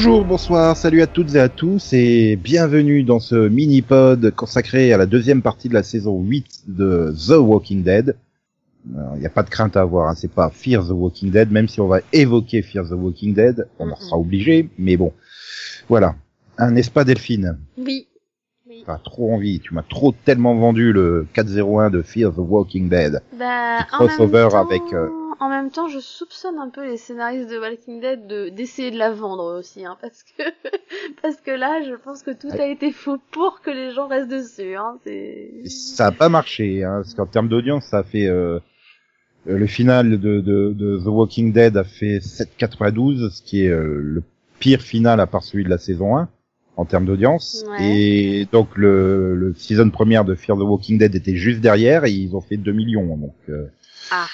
Bonjour, bonsoir, salut à toutes et à tous et bienvenue dans ce mini-pod consacré à la deuxième partie de la saison 8 de The Walking Dead. Il n'y a pas de crainte à avoir, hein, c'est pas Fear the Walking Dead, même si on va évoquer Fear the Walking Dead, on en sera obligé, mais bon. Voilà. Un n'est-ce pas Delphine Oui. oui. T'as trop envie, tu m'as trop tellement vendu le 401 de Fear the Walking Dead. Bah, crossover en même temps, avec, euh, En même temps, je soupçonne un peu les scénaristes de Walking Dead de d'essayer de la vendre aussi, hein, parce que parce que là, je pense que tout a été faux pour que les gens restent dessus. Hein, ça a pas marché, hein, parce qu'en termes d'audience, ça a fait euh, le final de, de, de The Walking Dead a fait 7,92, ce qui est euh, le pire final à part celui de la saison 1 en termes d'audience. Ouais. Et donc le, le season première de Fear the Walking Dead était juste derrière et ils ont fait 2 millions. Donc euh, Ah.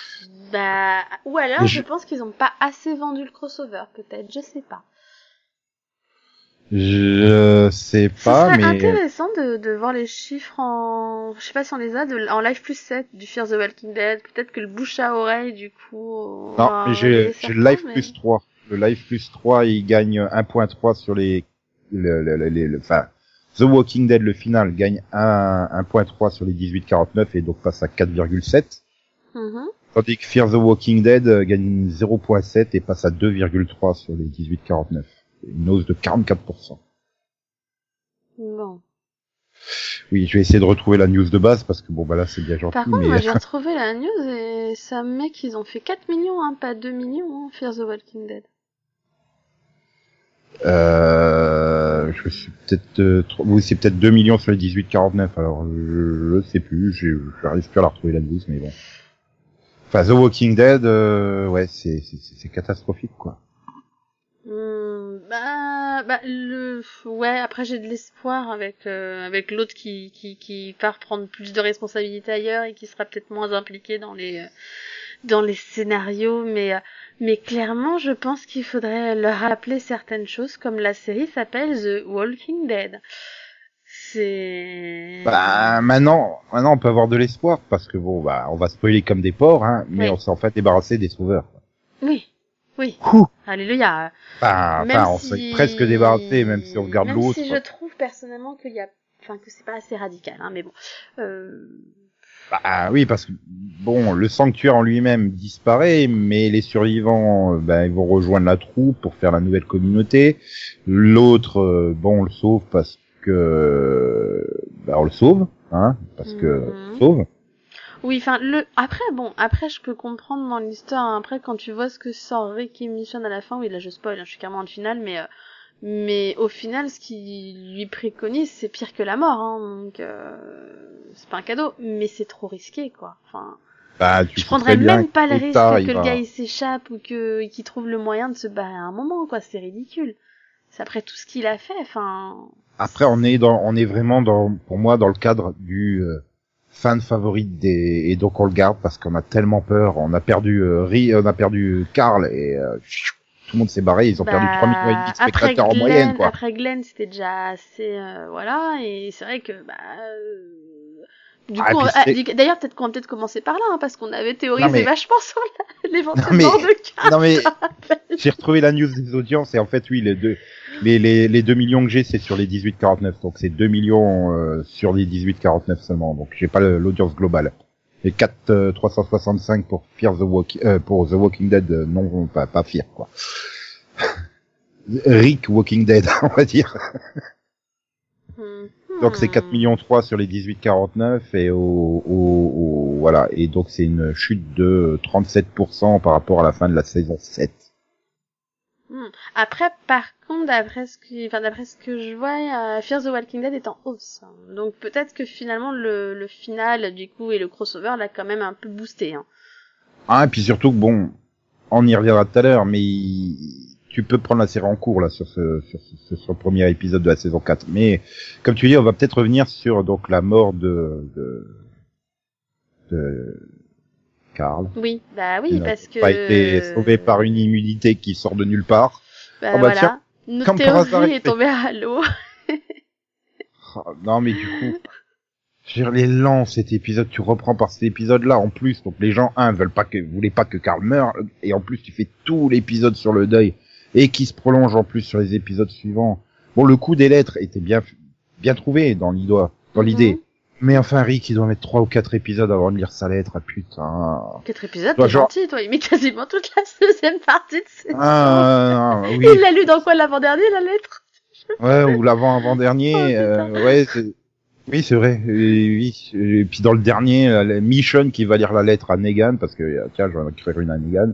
Bah, ou alors, je... je- pense qu'ils ont pas assez vendu le crossover, peut-être. Je sais pas. je sais Ce pas, serait mais intéressant de, de voir les chiffres en, je sais pas si on les a, de, en live plus 7 du Fear the Walking Dead. Peut-être que le bouche à oreille, du coup. non, mais j'ai le live mais- plus 3. Le live plus 3, il gagne 1.3 sur les le, le, le, le- le- enfin The Walking Dead le final gagne 1 1.3 sur les 18-49 et donc passe à 4,7 Mhm. Tandis que Fear the Walking Dead euh, gagne 0.7 et passe à 2,3 sur les 18-49 une hausse de 44%. Bon. Oui, je vais essayer de retrouver la news de base parce que bon bah là c'est bien gentil Par contre, mais moi j'ai retrouvé la news et ça me met qu'ils ont fait 4 millions, hein, pas 2 millions, hein, Fear the Walking Dead. euh, je suis peut-être euh, trop- oui, c'est peut-être 2 millions sur les 18-49 alors je, je sais plus, je j'arrive plus à la retrouver la news mais bon. Enfin The Walking Dead euh, ouais, c'est c'est catastrophique quoi. Hmm, bah, bah, le, ouais, après j'ai de l'espoir avec, euh, avec l'autre qui, qui, qui part prendre plus de responsabilités ailleurs et qui sera peut-être moins impliqué dans les, euh, dans les scénarios, mais, euh, mais clairement, je pense qu'il faudrait leur rappeler certaines choses, comme la série s'appelle The Walking Dead. C'est... Bah maintenant, maintenant on peut avoir de l'espoir parce que bon bah on va spoiler comme des porcs hein, mais Oui. on s'est en fait débarrassé des sauveurs. Oui, oui. Ouh. Alléluia. Même enfin, on si- s'est presque débarrassé même si on regarde Même l'autre. si je trouve personnellement qu'il y a, enfin que c'est pas assez radical, hein, mais bon. Euh... Bah oui parce que bon le sanctuaire en lui-même disparaît mais les survivants euh, bah, ils vont rejoindre la troupe pour faire la nouvelle communauté. L'autre euh, bon on le sauve parce que bah on le sauve hein parce que Mhm. sauve. Oui, enfin le. Après, bon, après je peux comprendre dans l'histoire. hein, Après, quand tu vois ce que sort Ricky Mission à la fin, oui, là je spoil, hein, je suis carrément en finale, mais. euh, Mais au final, ce qu'il lui préconise, c'est pire que la mort, hein, donc euh, c'est pas un cadeau, mais c'est trop risqué, quoi. Enfin, Bah tu Je prendrais même pas le que risque que le va- gars il s'échappe ou que qu'il trouve le moyen de se barrer à un moment quoi, c'est ridicule. C'est après tout ce qu'il a fait, enfin. Après, on est dans, on est vraiment dans, pour moi, dans le cadre du euh, fan favorite des, et donc on le garde parce qu'on a tellement peur. On a perdu, euh, Ri- on a perdu Carl et euh, tout le monde s'est barré. Ils ont perdu 3 millions et demi de Bah, spectateurs en Glenn, moyenne, quoi. Après Glenn, c'était déjà assez euh, voilà et c'est vrai que bah euh, du Ah, coup, on- ah, d'ailleurs peut-être qu'on va peut-être commencer par là hein, parce qu'on avait théorisé mais- vachement sur Non, mais- de Carl. Non mais j'ai retrouvé la news des audiences et en fait oui les deux les les, les 2 millions que j'ai c'est sur les 18-49 donc c'est 2 millions euh, sur les 18-49 seulement donc j'ai pas l'audience globale. Et 4 euh, 365 pour Fear the Walking euh, pour The Walking Dead euh, non pas pas Fear quoi. Rick Walking Dead on va dire. Hmm. Donc c'est 4 millions 3 sur les 18-49 et au, au, au- voilà et donc c'est une chute de 37% par rapport à la fin de la saison 7. Hmm. Après, par contre, d'après ce que, enfin, d'après ce que je vois, euh, Fear the Walking Dead est en hausse. hein. Donc peut-être que finalement le, le final du coup et le crossover l'a quand même un peu boosté. Hein. Ah, et puis surtout que bon, on y reviendra tout à l'heure, mais il- tu peux prendre la série en cours là sur ce, sur ce, sur le premier épisode de la saison 4. Mais comme tu dis, on va peut-être revenir sur donc la mort de de, de Carl. Oui, bah oui, parce que pas été sauvé par une immunité qui sort de nulle part. Bah, Oh, bah, voilà. tiens, Notre théorie est tombée à l'eau. Ah, non, mais du coup, je veux dire, les lents, cet épisode, tu reprends par cet épisode-là en plus. Donc les gens, un, veulent pas que, voulaient pas que Karl meure, et en plus tu fais tout l'épisode sur le deuil. Et qui se prolonge en plus sur les épisodes suivants. Bon, le coup des lettres était bien bien trouvé dans l'idée, dans l'idée. Mhm. Mais enfin, Rick, il doit mettre trois ou quatre épisodes avant de lire sa lettre, ah putain. Quatre épisodes, t'es genre- gentil, toi. Il met quasiment toute la deuxième partie de saison. Ah, oui. Il l'a lu dans quoi l'avant-dernier, la lettre? Ouais, ou l'avant avant dernier. Oh, putain. ouais, oui, c'est vrai. Et, oui. Et puis dans le dernier, euh, la Mission qui va lire la lettre à Negan parce que euh, tiens, je vais en écrire une à Negan.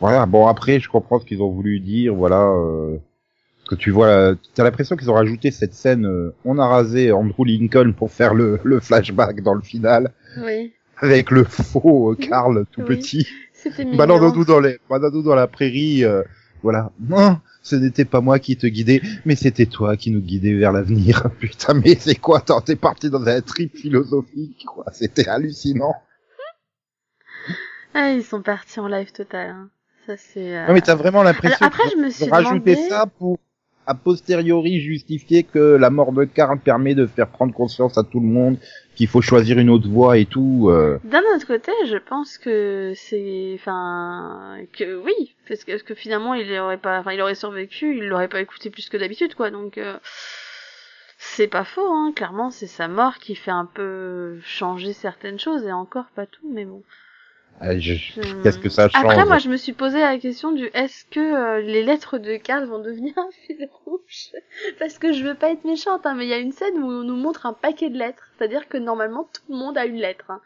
Voilà. Bon après, je comprends ce qu'ils ont voulu dire. Voilà. Euh, que tu vois, euh, t'as l'impression qu'ils ont rajouté cette scène. euh, on a rasé Andrew Lincoln pour faire le, le flashback dans le final Oui, avec le faux euh, Carl tout Oui. petit. Baladons-nous dans les, baladons-nous dans la prairie, euh, voilà. Non, ce n'était pas moi qui te guidais, mais c'était toi qui nous guidais vers l'avenir. Putain, mais c'est quoi, t'es parti dans un trip philosophique, quoi. C'était hallucinant. Ah, ils sont partis en live total. Hein. Ça, c'est... euh, Non, mais t'as vraiment l'impression après, qu'ils je me suis demandé- ça pour, a posteriori, justifier que la mort de Karl permet de faire prendre conscience à tout le monde qu'il faut choisir une autre voie et tout. euh. D'un autre côté, je pense que c'est, enfin, que oui, parce que, parce que finalement, il aurait pas, enfin, il aurait survécu, il l'aurait pas écouté plus que d'habitude, quoi. Donc, euh, c'est pas faux, hein. Clairement, c'est sa mort qui fait un peu changer certaines choses et encore pas tout, mais bon. Ah, je- Je- Qu'est-ce que ça change Après, moi, je me suis posé la question du est-ce que euh, les lettres de Karl vont devenir un fil rouge? Parce que je veux pas être méchante, hein, mais il y a une scène où on nous montre un paquet de lettres. C'est-à-dire que normalement, tout le monde a une lettre. hein.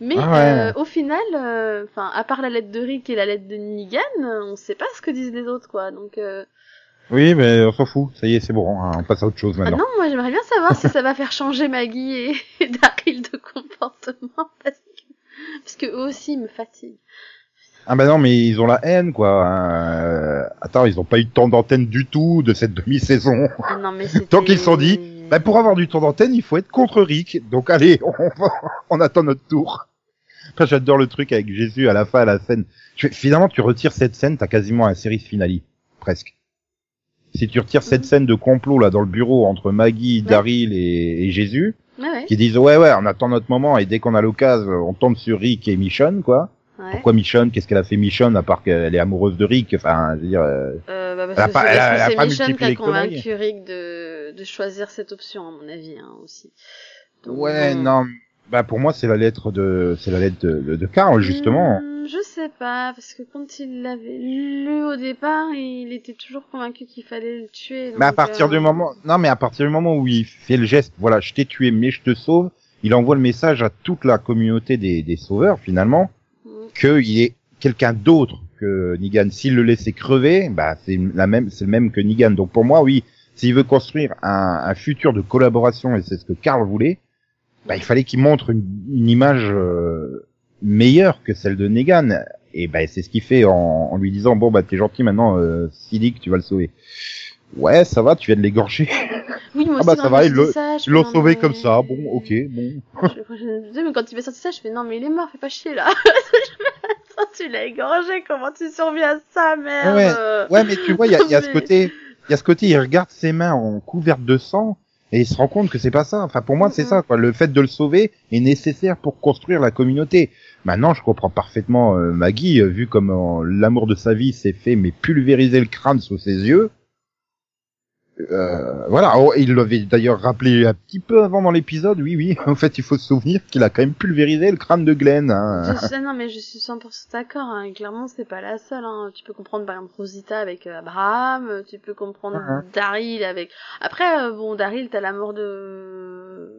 Mais Ah ouais. euh, au final, euh, enfin, à part la lettre de Rick et la lettre de Negan, euh, on sait pas ce que disent les autres, quoi. Donc, euh... Oui, mais on s'en fout. Ça y est, c'est bon. hein, on passe à autre chose ah maintenant. non, moi, j'aimerais bien savoir si ça va faire changer Maggie et, et Daryl de comportement, parce parce que eux aussi ils me fatiguent. Ah bah non, mais ils ont la haine, quoi. hein. Euh, Attends, ils ont pas eu de temps d'antenne du tout de cette demi-saison. Ah non, mais c'était... Donc, ils se sont dit, Bah, pour avoir du temps d'antenne, il faut être contre Rick. Donc allez, on, va- on attend notre tour. Enfin, j'adore le truc avec Jésus à la fin, à la scène. Je- Finalement, tu retires cette scène, t'as quasiment un série finale, presque. Si tu retires cette Mhm. scène de complot là dans le bureau entre Maggie. Daryl et, et Jésus, Ouais. qui disent ouais ouais, on attend notre moment et dès qu'on a l'occasion, on tombe sur Rick et Michonne quoi. ouais. Pourquoi Michonne? Qu'est-ce qu'elle a fait Michonne à part qu'elle est amoureuse de Rick? Enfin, je veux dire. euh, Euh, bah, Elle a parce que pas- c'est- elle a- que elle a c'est pas Michonne qui a convaincu Rick de, de choisir cette option, à mon avis, hein, aussi. Donc, Ouais, bon. non. Bah pour moi c'est la lettre de c'est la lettre de, de, de Karl justement. Hmm, je sais pas, parce que quand il l'avait lu au départ, il était toujours convaincu qu'il fallait le tuer. Mais à partir euh, du moment non mais à partir du moment où il fait le geste, voilà, je t'ai tué mais je te sauve, il envoie le message à toute la communauté des, des sauveurs finalement hmm, qu'il est quelqu'un d'autre que Negan. S'il le laissait crever, bah c'est la même c'est le même que Negan. Donc pour moi oui, s'il veut construire un, un futur de collaboration et c'est ce que Karl voulait, bah il fallait qu'il montre une, une image euh, meilleure que celle de Negan. Et bah c'est ce qu'il fait en, en lui disant bon bah t'es gentil maintenant, euh, Cynic, tu vas le sauver. Ouais, ça va, tu viens de l'égorger. Oui, moi Ah bah, ça va, ils l'ont sauvé mais- comme ça. Bon, ok, bon. Je, je- mais quand il m'a sorti ça, je fais non, mais il est mort, fais pas chier là. Attends, tu l'as égorgé, comment tu surviens à ça, merde Ouais, Ouais, mais tu vois, il y a, y a ce côté, il y a ce côté, il regarde ses mains en couvertes de sang et il se rend compte que c'est pas ça. Enfin, pour moi, c'est ça, quoi. Le fait de le sauver est nécessaire pour construire la communauté. Maintenant, je comprends parfaitement euh, Maggie, euh, vu comme euh, l'amour de sa vie s'est fait, mais pulvériser le crâne sous ses yeux. Euh, voilà, Oh, il l'avait d'ailleurs rappelé un petit peu avant dans l'épisode, oui, oui. En fait, il faut se souvenir qu'il a quand même pulvérisé le crâne de Glenn. Hein. Je sais, non, mais je suis 100% d'accord. Hein. Clairement, c'est pas la seule. Hein. Tu peux comprendre par exemple Rosita avec euh, Abraham. Tu peux comprendre. Daryl avec. Après, euh, bon, Daryl, t'as la mort de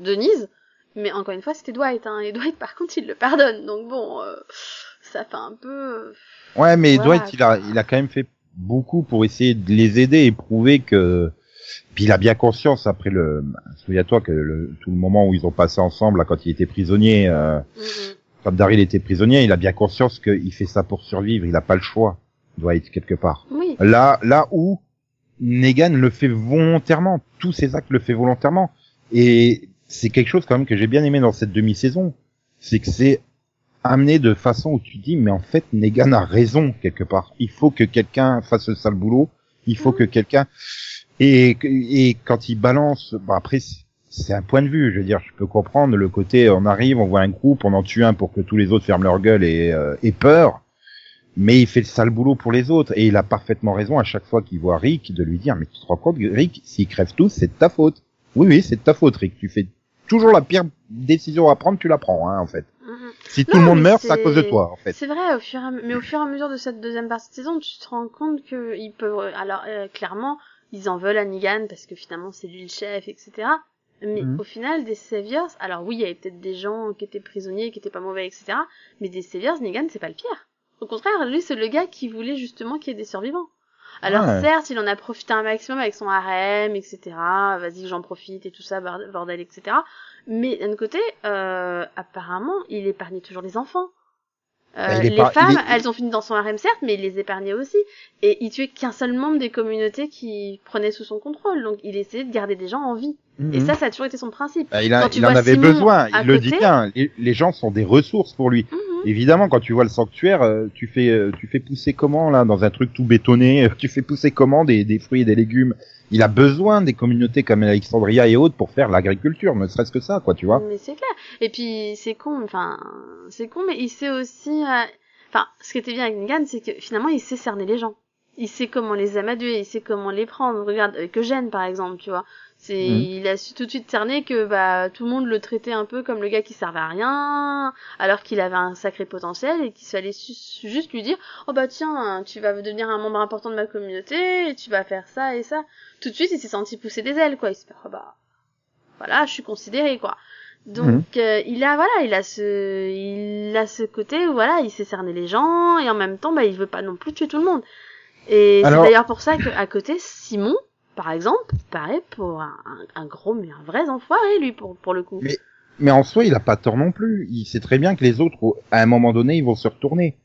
Denise, mais encore une fois, c'était Dwight. Hein. Et Dwight, par contre, il le pardonne. Donc bon, euh, ça fait un peu. Ouais, mais Voilà, Dwight, il a, il a quand même fait beaucoup pour essayer de les aider et prouver que. Puis il a bien conscience après le. Souviens-toi que le, tout le moment où ils ont passé ensemble, là, quand il était prisonnier, euh, mm, mm. quand Daryl était prisonnier, il a bien conscience qu'il fait ça pour survivre. Il a pas le choix, Dwight quelque part. Oui. Là, là où Negan le fait volontairement, tous ses actes le fait volontairement. Et c'est quelque chose quand même que j'ai bien aimé dans cette demi-saison, c'est que c'est amené de façon où tu dis mais en fait Negan a raison quelque part. Il faut que quelqu'un fasse le sale boulot. Il faut que quelqu'un et et quand il balance, bon après c'est un point de vue. Je veux dire, je peux comprendre le côté on arrive, on voit un groupe, on en tue un pour que tous les autres ferment leur gueule et, euh, et peur. mais il fait le sale boulot pour les autres et il a parfaitement raison à chaque fois qu'il voit Rick de lui dire mais tu te rends compte Rick s'ils crèvent tous c'est de ta faute. Oui oui c'est de ta faute Rick tu fais toujours la pire décision à prendre tu la prends hein, en fait. Si tout Non, le monde meurt c'est à cause de toi en fait. C'est vrai, au fur et à... mais au fur et à mesure de cette deuxième partie de saison, tu te rends compte que ils peuvent, alors euh, clairement, ils en veulent à Negan parce que finalement c'est lui le chef, etc. Mais Mhm. au final, des Saviors, alors oui, il y avait peut-être des gens qui étaient prisonniers, qui étaient pas mauvais, etc. Mais des Saviors, Negan, c'est pas le pire. Au contraire, lui, c'est le gars qui voulait justement qu'il y ait des survivants. Alors Ouais. certes, il en a profité un maximum avec son harem, etc. Vas-y, j'en profite et tout ça, bord- bordel, etc. Mais d'un côté, euh, apparemment, il épargnait toujours les enfants. Euh, Bah, est les femmes, est- elles ont fini dans son harem certes, mais il les épargnait aussi. Et il tuait qu'un seul membre des communautés qui prenait sous son contrôle. Donc il essayait de garder des gens en vie. Et Mhm. ça, ça a toujours été son principe. Bah, il, a- quand tu il en avait Simon besoin, il le dit bien. Les, les gens sont des ressources pour lui. Mhm. Évidemment, quand tu vois le sanctuaire, euh, tu fais, euh, tu fais pousser comment là dans un truc tout bétonné euh, Tu fais pousser comment des, des fruits et des légumes? Il a besoin des communautés comme Alexandria et autres pour faire l'agriculture, ne serait-ce que ça, quoi, tu vois Mais c'est clair. Et puis c'est con, enfin c'est con, mais il sait aussi, euh, enfin ce qui était bien avec Negan, c'est que finalement il sait cerner les gens. Il sait comment les amadouer, il sait comment les prendre. Regarde avec Eugène par exemple, tu vois. C'est, Mhm. il a su tout de suite cerner que bah tout le monde le traitait un peu comme le gars qui servait à rien, alors qu'il avait un sacré potentiel et qu'il fallait juste lui dire oh bah tiens tu vas devenir un membre important de ma communauté et tu vas faire ça et ça. Tout de suite il s'est senti pousser des ailes quoi. Il s'est dit, oh bah voilà je suis considéré quoi. Donc Mhm. euh, il a voilà, il a ce il a ce côté où voilà, il sait cerner les gens et en même temps bah il veut pas non plus tuer tout le monde. Et c'est d'ailleurs pour ça qu'à côté Simon par exemple, paraît pour un, gros mais un vrai enfoiré lui pour le coup. Mais- en soi, il a pas tort non plus. Il sait très bien que les autres, au- à un moment donné, ils vont se retourner.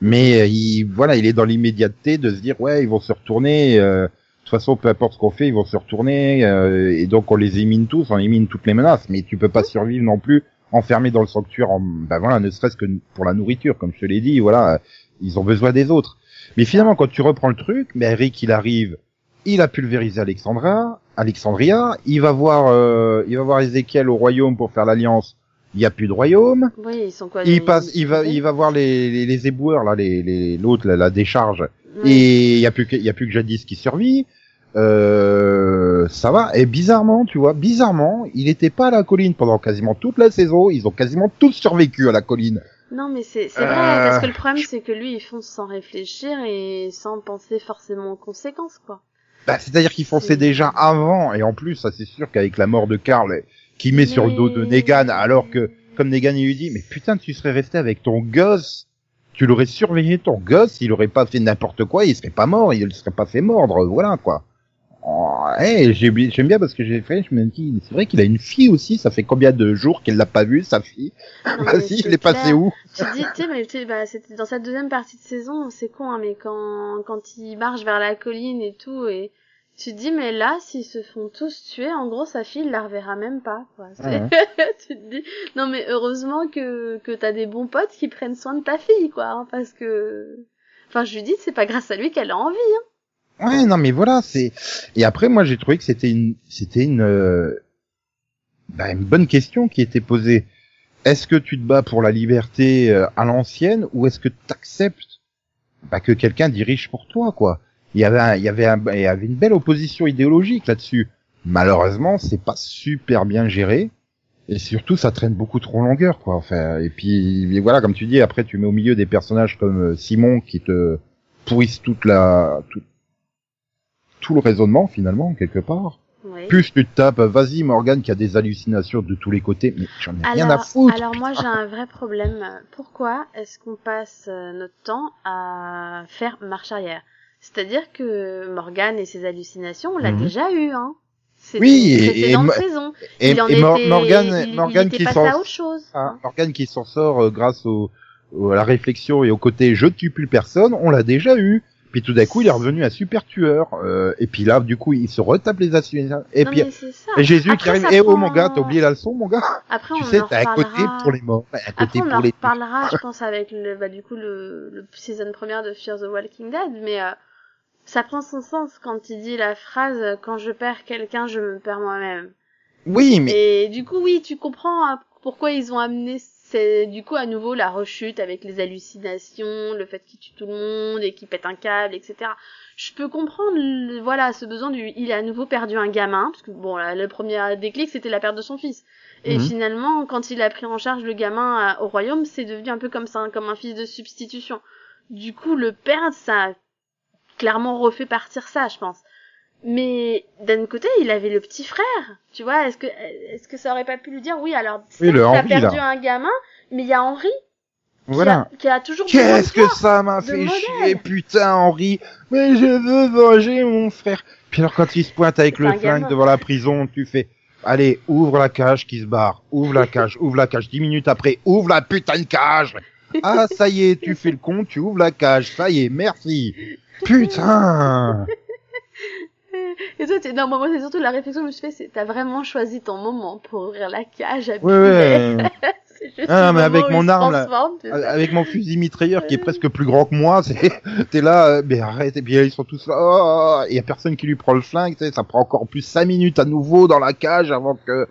Mais euh, il, voilà, il est dans l'immédiateté de se dire, ouais, ils vont se retourner. euh, de toute façon, peu importe ce qu'on fait, ils vont se retourner. euh, et donc, on les émine tous, on émine toutes les menaces. Mais tu peux pas survivre non plus enfermé dans le sanctuaire. En, ben voilà, ne serait-ce que pour la nourriture, comme je te l'ai dit. Voilà, ils ont besoin des autres. Mais finalement, quand tu reprends le truc, mais Eric, il arrive, il a pulvérisé Alexandra, Alexandria, il va voir, euh, il va voir Ézéchiel au royaume pour faire l'alliance. Il y a plus de royaume. Oui, ils sont quoi Il les- passe, il va, il va voir les, les, les éboueurs là, les, les, l'autre, la, la décharge. Oui. Et il y a plus que, il y a plus que jadis qui survit. Euh, ça va. Et bizarrement, tu vois, bizarrement, il était pas à la colline pendant quasiment toute la saison. Ils ont quasiment tous survécu à la colline. Non, mais c'est c'est vrai, Euh, parce que le problème, c'est que lui, il fonce sans réfléchir et sans penser forcément aux conséquences, quoi. Bah, c'est-à-dire qu'ils fonçaient déjà avant. Et en plus, ça c'est sûr qu'avec la mort de Karl, qui met sur le dos de Negan, alors que, comme Negan il lui dit, mais putain, tu serais resté avec ton gosse. Tu l'aurais surveillé ton gosse, il aurait pas fait n'importe quoi, il serait pas mort, il ne serait pas fait mordre, voilà quoi. Oh, hey, j'aime bien parce que j'ai fait, je me dis, c'est vrai qu'il a une fille aussi, ça fait combien de jours qu'elle l'a pas vue, sa fille? Mais Vas-y, il est passé où? Tu dis, tu sais, mais tu bah, c'était dans cette deuxième partie de saison, c'est con, hein, mais quand, quand ils marchent vers la colline et tout, et tu te dis, mais là, s'ils se font tous tuer, en gros, sa fille, il la reverra même pas, quoi. Tu te dis, non, mais heureusement que, que t'as des bons potes qui prennent soin de ta fille, quoi, hein, parce que, enfin, je lui dis, c'est pas grâce à lui qu'elle a envie, hein. Ouais, non, mais voilà, c'est. Et après, moi, j'ai trouvé que c'était une, c'était une, euh, bah, une bonne question qui était posée. Est-ce que tu te bats pour la liberté euh, à l'ancienne ou est-ce que tu acceptes bah, que quelqu'un dirige pour toi, quoi? Il y avait, un- il y avait, un- il y avait une belle opposition idéologique là-dessus. Malheureusement, c'est pas super bien géré. Et surtout, ça traîne beaucoup trop longueur, quoi. Enfin, et puis, voilà, comme tu dis, après, tu mets au milieu des personnages comme euh, Simon qui te pourrissent toute la, tout, tout le raisonnement finalement quelque part. Oui. Plus tu te tapes, vas-y Morgan qui a des hallucinations de tous les côtés, mais j'en ai rien à foutre. alors moi j'ai un vrai problème. Pourquoi est-ce qu'on passe euh, notre temps à faire marche arrière? C'est-à-dire que Morgan et ses hallucinations, on l'a Mhm. déjà eu, hein. Oui, et- et saison. et, il en et Mor- était, Morgan, il, Morgan il était qui s'en, autre chose. ah, hein. Morgan qui s'en sort euh, grâce au, au- à la réflexion et au côté je tue plus personne, on l'a déjà eu. Puis tout d'un coup, il est revenu un super tueur. euh, et puis là, du coup, il se retape les hallucinations. Et Non, puis et Jésus qui arrive. Eh oh mon gars, t'as oublié la leçon, mon gars. Après, Tu on sais, t'as un côté pour les morts, un Après, côté on en pour les. reparlera, je pense, avec le, bah, du coup, le, le season première de Fear the Walking Dead, mais euh, ça prend son sens quand il dit la phrase euh, « Quand je perds quelqu'un, je me perds moi-même ». Oui, mais Et du coup, oui, tu comprends hein, pourquoi ils ont amené c'est du coup à nouveau la rechute avec les hallucinations, le fait qu'il tue tout le monde et qu'il pète un câble, etc. Je peux comprendre, le- voilà, ce besoin du, il a à nouveau perdu un gamin, parce que bon, le premier déclic c'était la perte de son fils. Et Mhm. finalement, quand il a pris en charge le gamin à- au royaume, c'est devenu un peu comme ça, comme un fils de substitution. Du coup, le perdre, ça a clairement refait partir ça, je pense. Mais d'un côté, il avait le petit frère, tu vois. Est-ce que est-ce que ça aurait pas pu lui dire oui alors Oui, le Henri, perdu là. un gamin, mais il y a Henri qui, Voilà. a, qui a toujours Qu'est-ce que ça m'a fait modèle. chier, putain, Henri. Mais je veux venger mon frère. Puis alors, quand il se pointe avec le flingue gamin. devant la prison, tu fais, allez, ouvre la cage qui se barre, ouvre la cage, ouvre la cage. Dix minutes après, ouvre la putain de cage. Ah, ça y est, tu fais le con, tu ouvres la cage. Ça y est, merci. Putain. Et toi, t'es- non, moi, c'est surtout la réflexion que je me suis fait, c'est t'as vraiment choisi ton moment pour ouvrir la cage à Ouais, ouais. C'est juste Ah, mais avec mon arme, là. Avec mon fusil mitrailleur qui est presque plus grand que moi, c'est, t'es là, euh, mais arrête, et puis ils sont tous là, oh, il y a personne qui lui prend le flingue, tu sais, ça prend encore plus cinq minutes à nouveau dans la cage avant que,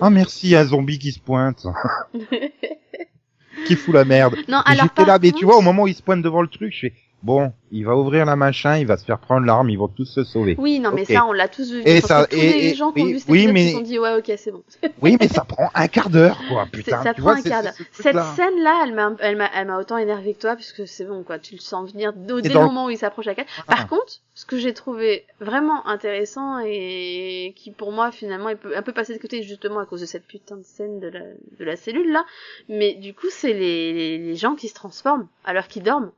oh merci, un zombie qui se pointe, qui fout la merde. non, Et alors J'étais là, mais tu vois, au moment où il se pointe devant le truc, je fais, bon, il va ouvrir la machin, il va se faire prendre l'arme, ils vont tous se sauver. Oui, non, mais ça, on l'a tous vu. Et ça- tous et- les et- gens qui ont vu oui, mais- se sont dit, ouais, ok, c'est bon. Oui, mais ça prend un quart d'heure, quoi, putain. ça tu prend vois, un quart d'heure. ce Cette scène-là, elle m'a, autant énervé que toi, puisque c'est bon, quoi. Tu le sens venir dès, le moment où il s'approche à cage. Ah. Par contre, ce que j'ai trouvé vraiment intéressant et qui, pour moi, finalement, est un peu passé de côté, justement, à cause de cette putain de scène de la, de la cellule, là. Mais du coup, c'est les, les, les gens qui se transforment alors qu'ils dorment.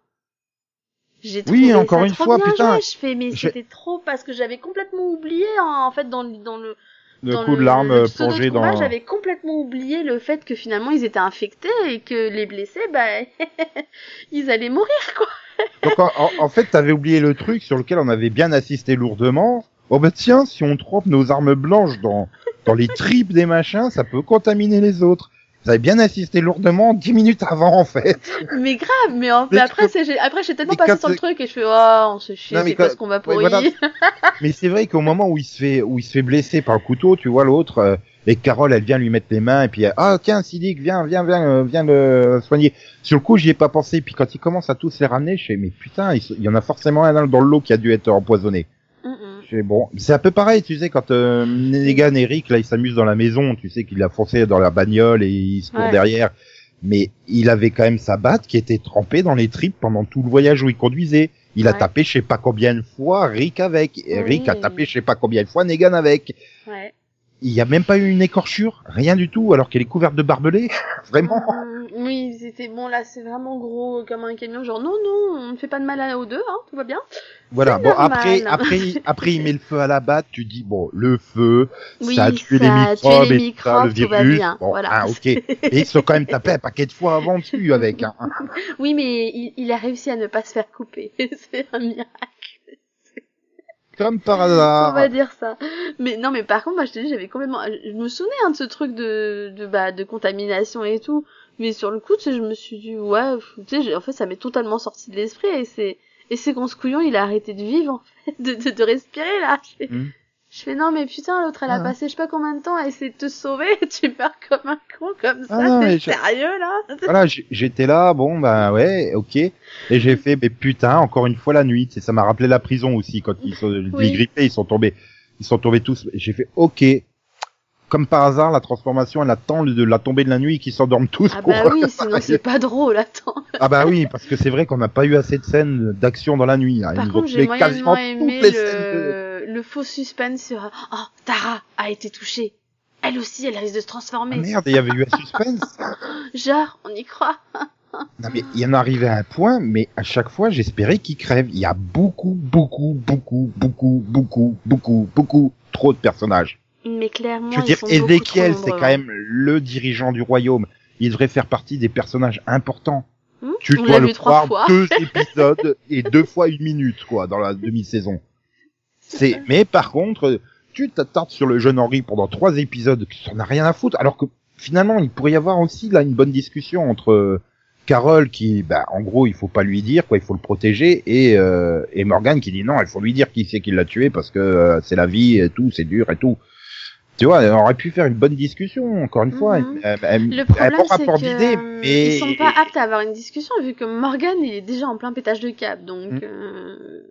J'ai Oui, trouvé encore ça une trop fois, bien putain, joué. Je fais, mais c'était trop parce que j'avais complètement oublié, en, en fait, dans, le- dans le, Le dans coup de l'arme le euh, pseudo plongé combat, dans. J'avais complètement oublié le fait que finalement ils étaient infectés et que les blessés, bah, ils allaient mourir, quoi. Donc en, en- en fait, t'avais oublié le truc sur lequel on avait bien assisté lourdement. Oh bah tiens, si on trempe nos armes blanches dans dans les tripes des machins, ça peut contaminer les autres. Vous avez bien assisté lourdement dix minutes avant en fait. Mais grave, mais, en... Mais après, après, j'ai tellement passé sur le truc et je fais, oh, on se chie, c'est quand- parce qu'on va ouais, pourrir. voilà. Mais c'est vrai qu'au moment où il se fait où il se fait blesser par le couteau, tu vois l'autre euh, et Carole, elle vient lui mettre les mains et puis elle, ah tiens Sidic, viens viens viens euh, viens le soigner. Sur le coup, j'y ai pas pensé. Puis quand il commence à tous les ramener, je fais mais putain, il, y en a forcément un dans dans le lot qui a dû être empoisonné. Fais, bon, c'est un peu pareil, tu sais, quand euh, Negan et Rick, là, ils s'amusent dans la maison, tu sais qu'il a foncé dans la bagnole et il se court Ouais. derrière. Mais il avait quand même sa batte qui était trempée dans les tripes pendant tout le voyage où il conduisait. Il a tapé je sais pas combien de fois Rick avec. Et Oui. Rick a tapé je sais pas combien de fois Negan avec. Ouais. Il y a même pas eu une écorchure, rien du tout, alors qu'elle est couverte de barbelés. Vraiment. Mm, oui, c'était bon, là, c'est vraiment gros comme un camion, genre, non, non, on ne fait pas de mal à- aux deux, hein, tout va bien. Voilà. Bon, normal. après, après, après, il met le feu à la batte, tu dis, bon, le feu, Oui, ça a tué les tué microbes les et le virus. bien, Bon, voilà. ah, ok. Et ils se sont quand même tapés un paquet de fois avant dessus avec. Hein. Oui, mais il, il a réussi à ne pas se faire couper. c'est un miracle. Comme par On va hasard. dire ça. Mais non, mais par contre, moi, je te dis, j'avais complètement, je me souvenais, hein, de ce truc de, de, bah, de contamination et tout. Mais sur le coup, tu sais, je me suis dit, ouais, tu sais, en fait, ça m'est totalement sorti de l'esprit et c'est, et c'est quand ce couillon, il a arrêté de vivre, en fait, de, de, de respirer, là. Hmm. Je fais, non, mais putain, l'autre, elle a Ah. passé je sais pas combien de temps à essayer de te sauver et tu meurs comme un con, comme ça. Ah non, T'es sérieux, là? Voilà, j'étais là, bon, bah ouais, ok. Et j'ai fait, mais putain, encore une fois la nuit. Ça m'a rappelé la prison aussi, quand ils sont, Oui. grippés, ils sont tombés, ils sont tombés tous. J'ai fait, ok. Comme par hasard, la transformation, elle attend de la tombée de la nuit, qu'ils s'endorment tous. Ah pour- bah oui, sinon c'est pas drôle, attends. Ah bah oui, parce que c'est vrai qu'on n'a pas eu assez de scènes d'action dans la nuit. hein. Ils Par ont contre, j'ai quasiment aimé toutes les scènes de- le... le faux suspense sur Oh, Tara a été touchée. Elle aussi, elle risque de se Ah transformer. merde, il y avait eu un suspense. Genre, on y croit. Non mais il y en est arrivé à un point, mais à chaque fois j'espérais qu'il crève. Il y a beaucoup, beaucoup, beaucoup, beaucoup, beaucoup, beaucoup, beaucoup trop de personnages. Mais clairement, Je veux dire, trop c'est nombreux, quand même le dirigeant du royaume. Il devrait faire partie des personnages importants. hein. Tu On dois le voir deux épisodes et deux fois une minute, quoi, dans la demi-saison. C'est, mais par contre, tu t'attardes sur le jeune Henri pendant trois épisodes, qui s'en a rien à foutre, alors que finalement, il pourrait y avoir aussi là une bonne discussion entre euh, Carole qui, bah, en gros, il faut pas lui dire, quoi, il faut le protéger, et euh, et Morgan qui dit non, il faut lui dire qui c'est qui l'a tué parce que euh, c'est la vie et tout, c'est dur et tout. Tu vois, on aurait pu faire une bonne discussion, encore une fois. Mhm. Elle, elle, Le problème, a bon c'est rapport d'idées, euh, mais... ils sont pas aptes à avoir une discussion vu que Morgan il est déjà en plein pétage de câble, donc. Mm. euh,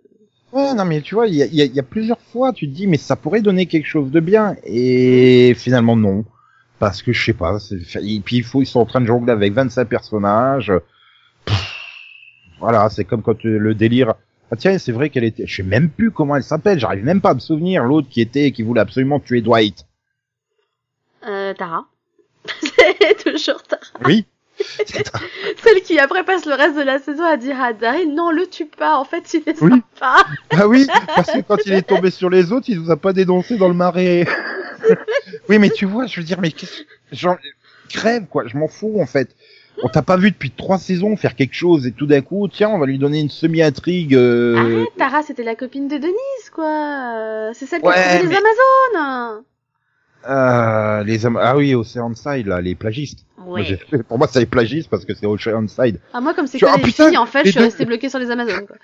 Ouais, non, mais tu vois, il y a, y a- y a plusieurs fois, tu te dis, mais ça pourrait donner quelque chose de bien, et finalement non. Parce que je sais pas, et puis il faut, ils sont en train de jongler avec 25 personnages. Pff, voilà, c'est comme quand euh, le délire. Ah tiens, c'est vrai qu'elle était. Je sais même plus comment elle s'appelle. J'arrive même pas à me souvenir. L'autre qui était, qui voulait absolument tuer Dwight. Euh, Tara. C'est toujours Tara. Oui. Celle qui après passe le reste de la saison à dire à Daryl non le tue pas en fait il est Oui. sympa. Ah oui, parce que quand il est tombé sur les autres, il nous a pas dénoncé dans le marais. oui, mais tu vois, je veux dire, mais qu'est-ce, genre, crève quoi, je m'en fous en fait. On t'a pas vu depuis trois saisons faire quelque chose et tout d'un coup, tiens, on va lui donner une semi-intrigue. euh, Arrête Tara c'était la copine de Denise quoi. C'est celle qui Ouais, a mais- les Amazones. Euh, les ah oui, Oceanside là, les plagistes. Moi, j'ai- Pour moi, c'est les plagistes parce que c'est Oceanside. Ah moi comme c'est que ah, putain, filles en fait les je suis deux- restée bloquée sur les Amazones quoi.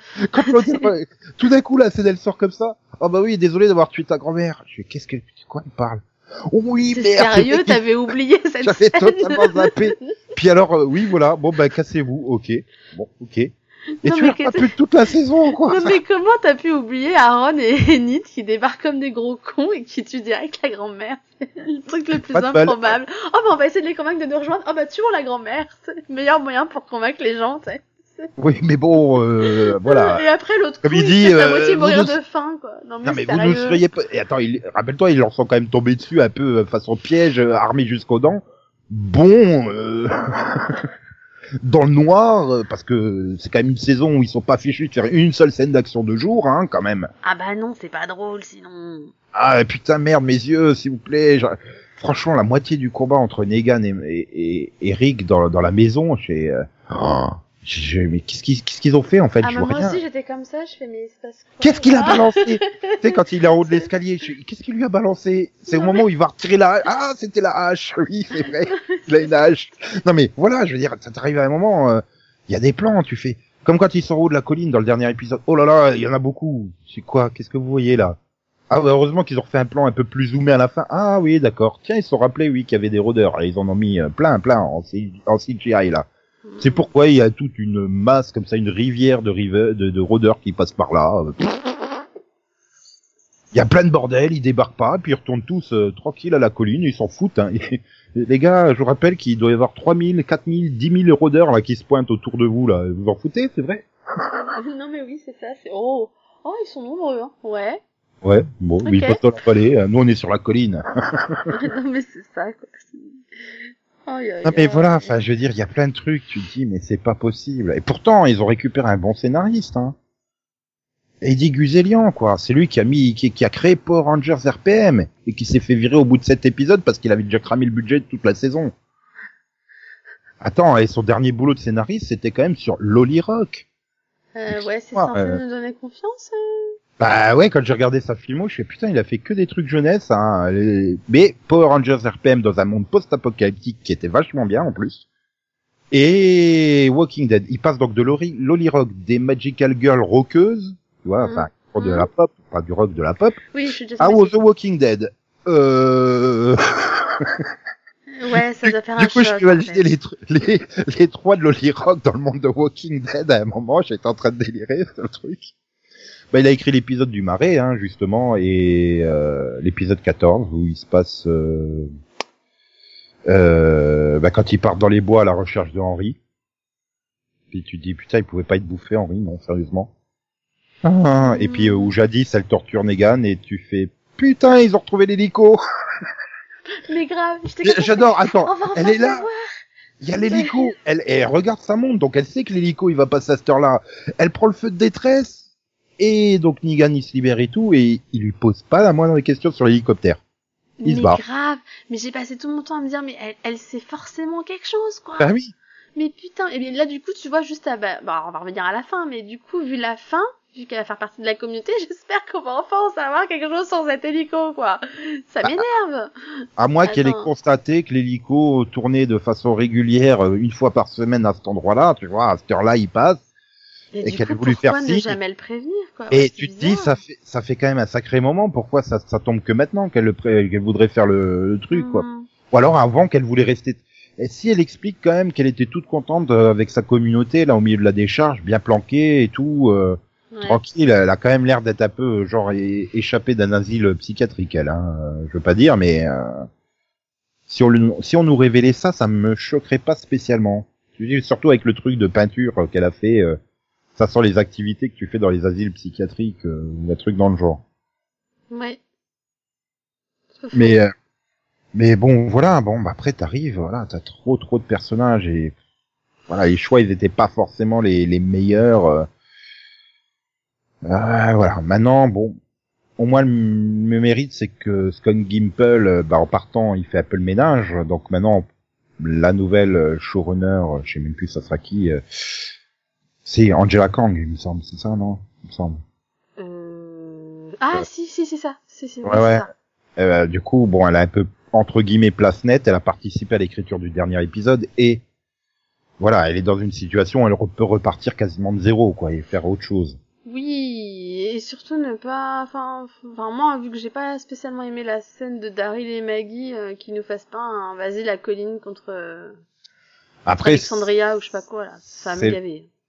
Ouais, tout d'un coup, la scène elle sort comme ça. Oh bah oui, désolé d'avoir tué ta grand-mère. Je qu'est-ce que, de quoi il parle? Oh oui, merde. sérieux t'avais oublié cette J'avais totalement zappé. Puis alors, euh, oui, voilà, bon, bah, cassez-vous, ok. Bon, ok. Et Non, tu l'as pas plus toute la saison, quoi. Non mais comment t'as pu oublier Aaron et Enid qui débarquent comme des gros cons et qui tuent direct la grand-mère? C'est le truc le plus improbable. Oh bah on va essayer de les convaincre de nous rejoindre. Oh bah tuons la grand-mère. C'est le meilleur moyen pour convaincre les gens, tu sais. Oui, mais bon, euh, voilà. Et après l'autre con, il il, dit, à euh, moitié mourir ne- de faim quoi. Non mais, Non, mais vous ne seriez pas... Et attends, il... rappelle-toi, ils leur sont quand même tombés dessus un peu euh, façon piège, euh, armés jusqu'aux dents. Bon, euh... dans le noir, euh, parce que c'est quand même une saison où ils sont pas fichus de faire une seule scène d'action de jour, hein, quand même. Ah bah non, c'est pas drôle sinon. Ah putain merde mes yeux s'il vous plaît. Je- Franchement la moitié du combat entre Negan et, et, et- Rick dans, dans la maison, j'ai euh, oh, j'ai- mais qu'est-ce qu'ils qu'est-ce qu'ils ont fait en fait? Ah Je vois moi rien. aussi j'étais comme ça, je fais mais c'est parce que... Qu'est-ce qu'il a balancé? Tu sais quand il est en haut de l'escalier, je qu'est-ce qu'il lui a balancé? C'est au moment où il va retirer la hache. Ah c'était la hache. Oui c'est vrai. Il a une hache. Non mais voilà, je veux dire, ça t'arrive à un moment. euh, Il y a des plans, tu fais comme quand ils sont en haut de la colline dans le dernier épisode. Oh là là, il y en a beaucoup. C'est quoi? Qu'est-ce que vous voyez là? Ah bah, heureusement qu'ils ont refait un plan un peu plus zoomé à la fin. Ah oui, d'accord. Tiens, ils se sont rappelés, oui, qu'il y avait des rôdeurs. Et ils en ont mis euh, plein, plein en, C- en CGI là. C'est pourquoi il y a toute une masse comme ça, une rivière de, rive de, de rôdeurs qui passent par là. Il y a plein de bordel, ils débarquent pas, puis ils retournent tous euh, tranquilles à la colline, ils s'en foutent. Hein. Les gars, je vous rappelle qu'il doit y avoir 3000, 4000, 10 000 rôdeurs là qui se pointent autour de vous là. Vous en foutez, c'est vrai? Non mais oui c'est ça, c'est... Oh, oh ils sont nombreux hein. Ouais. Ouais, bon, Ok. oui, pas dans la vallée. euh, Nous, on est sur la colline. non mais c'est ça quoi. Aïe, aïe, Non mais voilà, enfin, je veux dire, il y a plein de trucs. Tu te dis, mais c'est pas possible. Et pourtant, ils ont récupéré un bon scénariste. Hein. Eddie Guzelian, quoi. C'est lui qui a mis, qui, qui a créé Power Rangers RPM et qui s'est fait virer au bout de sept épisodes parce qu'il avait déjà cramé le budget de toute la saison. Attends, et son dernier boulot de scénariste, c'était quand même sur Lolly Rock. Euh, ouais, c'est censé euh. nous donner confiance. euh. Bah ouais, quand j'ai regardé sa filmo, je fais putain, il a fait que des trucs jeunesse, hein. Les- Mais Power Rangers RPM dans un monde post-apocalyptique qui était vachement bien en plus. Et Walking Dead, il passe donc de Lolly Rock, des Magical Girls rockeuses, tu vois, Mhm. enfin, de Mhm. la pop, pas du rock, de la pop, Oui, je suis à The Walking Dead. Euh... Ouais, ça doit faire un Du coup, je choc, imaginer fait. les, les, les trois de Lolly Rock dans le monde de Walking Dead à un moment, j'étais en train de délirer sur le truc. Bah, il a écrit l'épisode du marais, hein, justement, et euh, l'épisode 14, où il se passe... Euh, euh, bah, quand il part dans les bois à la recherche de Henri. Puis tu te dis, putain, il pouvait pas être bouffé, Henri, non, sérieusement. Ah, et puis euh, où jadis, elle torture Negan, et tu fais, putain, ils ont retrouvé l'hélico Mais grave, J'adore, attends, elle est là il y a l'hélico. Elle, elle regarde sa montre, donc elle sait que l'hélico il va passer à cette heure-là. Elle prend le feu de détresse et donc Negan il se libère et tout et il lui pose pas la moindre question sur l'hélicoptère. Il se mais barre. grave, mais j'ai passé tout mon temps à me dire, mais elle, elle sait forcément quelque chose, quoi. Bah oui. Mais putain, et bien là, du coup, tu vois, juste à, bah, bah, on va revenir à la fin, mais du coup, vu la fin, vu qu'elle va faire partie de la communauté, j'espère qu'on va enfin en savoir quelque chose sur cet hélico, quoi. Ça Bah, m'énerve. À moins qu'elle ait constaté que l'hélico tournait de façon régulière euh, une fois par semaine à cet endroit-là, tu vois, à cette heure-là il passe. Et, qu'elle a voulu faire jamais le prévenir, quoi? Et Ouais, tu te dis, ça fait, ça fait quand même un sacré moment. Pourquoi ça, ça tombe que maintenant qu'elle le pré- qu'elle voudrait faire le, le truc, quoi? Mhm. Ou alors avant qu'elle voulait rester. Et si elle explique quand même qu'elle était toute contente euh, avec sa communauté là au milieu de la décharge, bien planquée et tout, euh, Ouais. tranquille, elle a quand même l'air d'être un peu euh, genre échappée d'un asile psychiatrique, elle. Hein. euh, Je veux pas dire, mais euh, si on le- si on nous révélait ça, ça me choquerait pas spécialement. Surtout avec le truc de peinture qu'elle a fait. euh, ça sent les activités que tu fais dans les asiles psychiatriques, euh, ou un truc dans le genre. Ouais. Mais euh, mais bon voilà bon bah après t'arrives voilà t'as trop trop de personnages et voilà les choix ils étaient pas forcément les les meilleurs euh. Euh, voilà maintenant bon au moins le, le mérite c'est que Scott Gimple euh, bah en partant il fait un peu le ménage donc maintenant la nouvelle showrunner je sais même plus ça sera qui euh, c'est Angela Kang il me semble c'est ça non? Il me semble Euh... Ah, si, si, c'est ça. Si, si, Ouais, ouais. ça. Euh, du coup, bon, elle a un peu entre guillemets place nette. Elle a participé à l'écriture du dernier épisode et voilà, elle est dans une situation où elle peut repartir quasiment de zéro, quoi, et faire autre chose. Oui, et surtout ne pas, enfin, enfin moi vu que j'ai pas spécialement aimé la scène de Daryl et Maggie euh, qui nous fassent pas un vas-y la colline contre, euh, Après, Alexandria ou je sais pas quoi là, ça c'est- me gavait. c'est-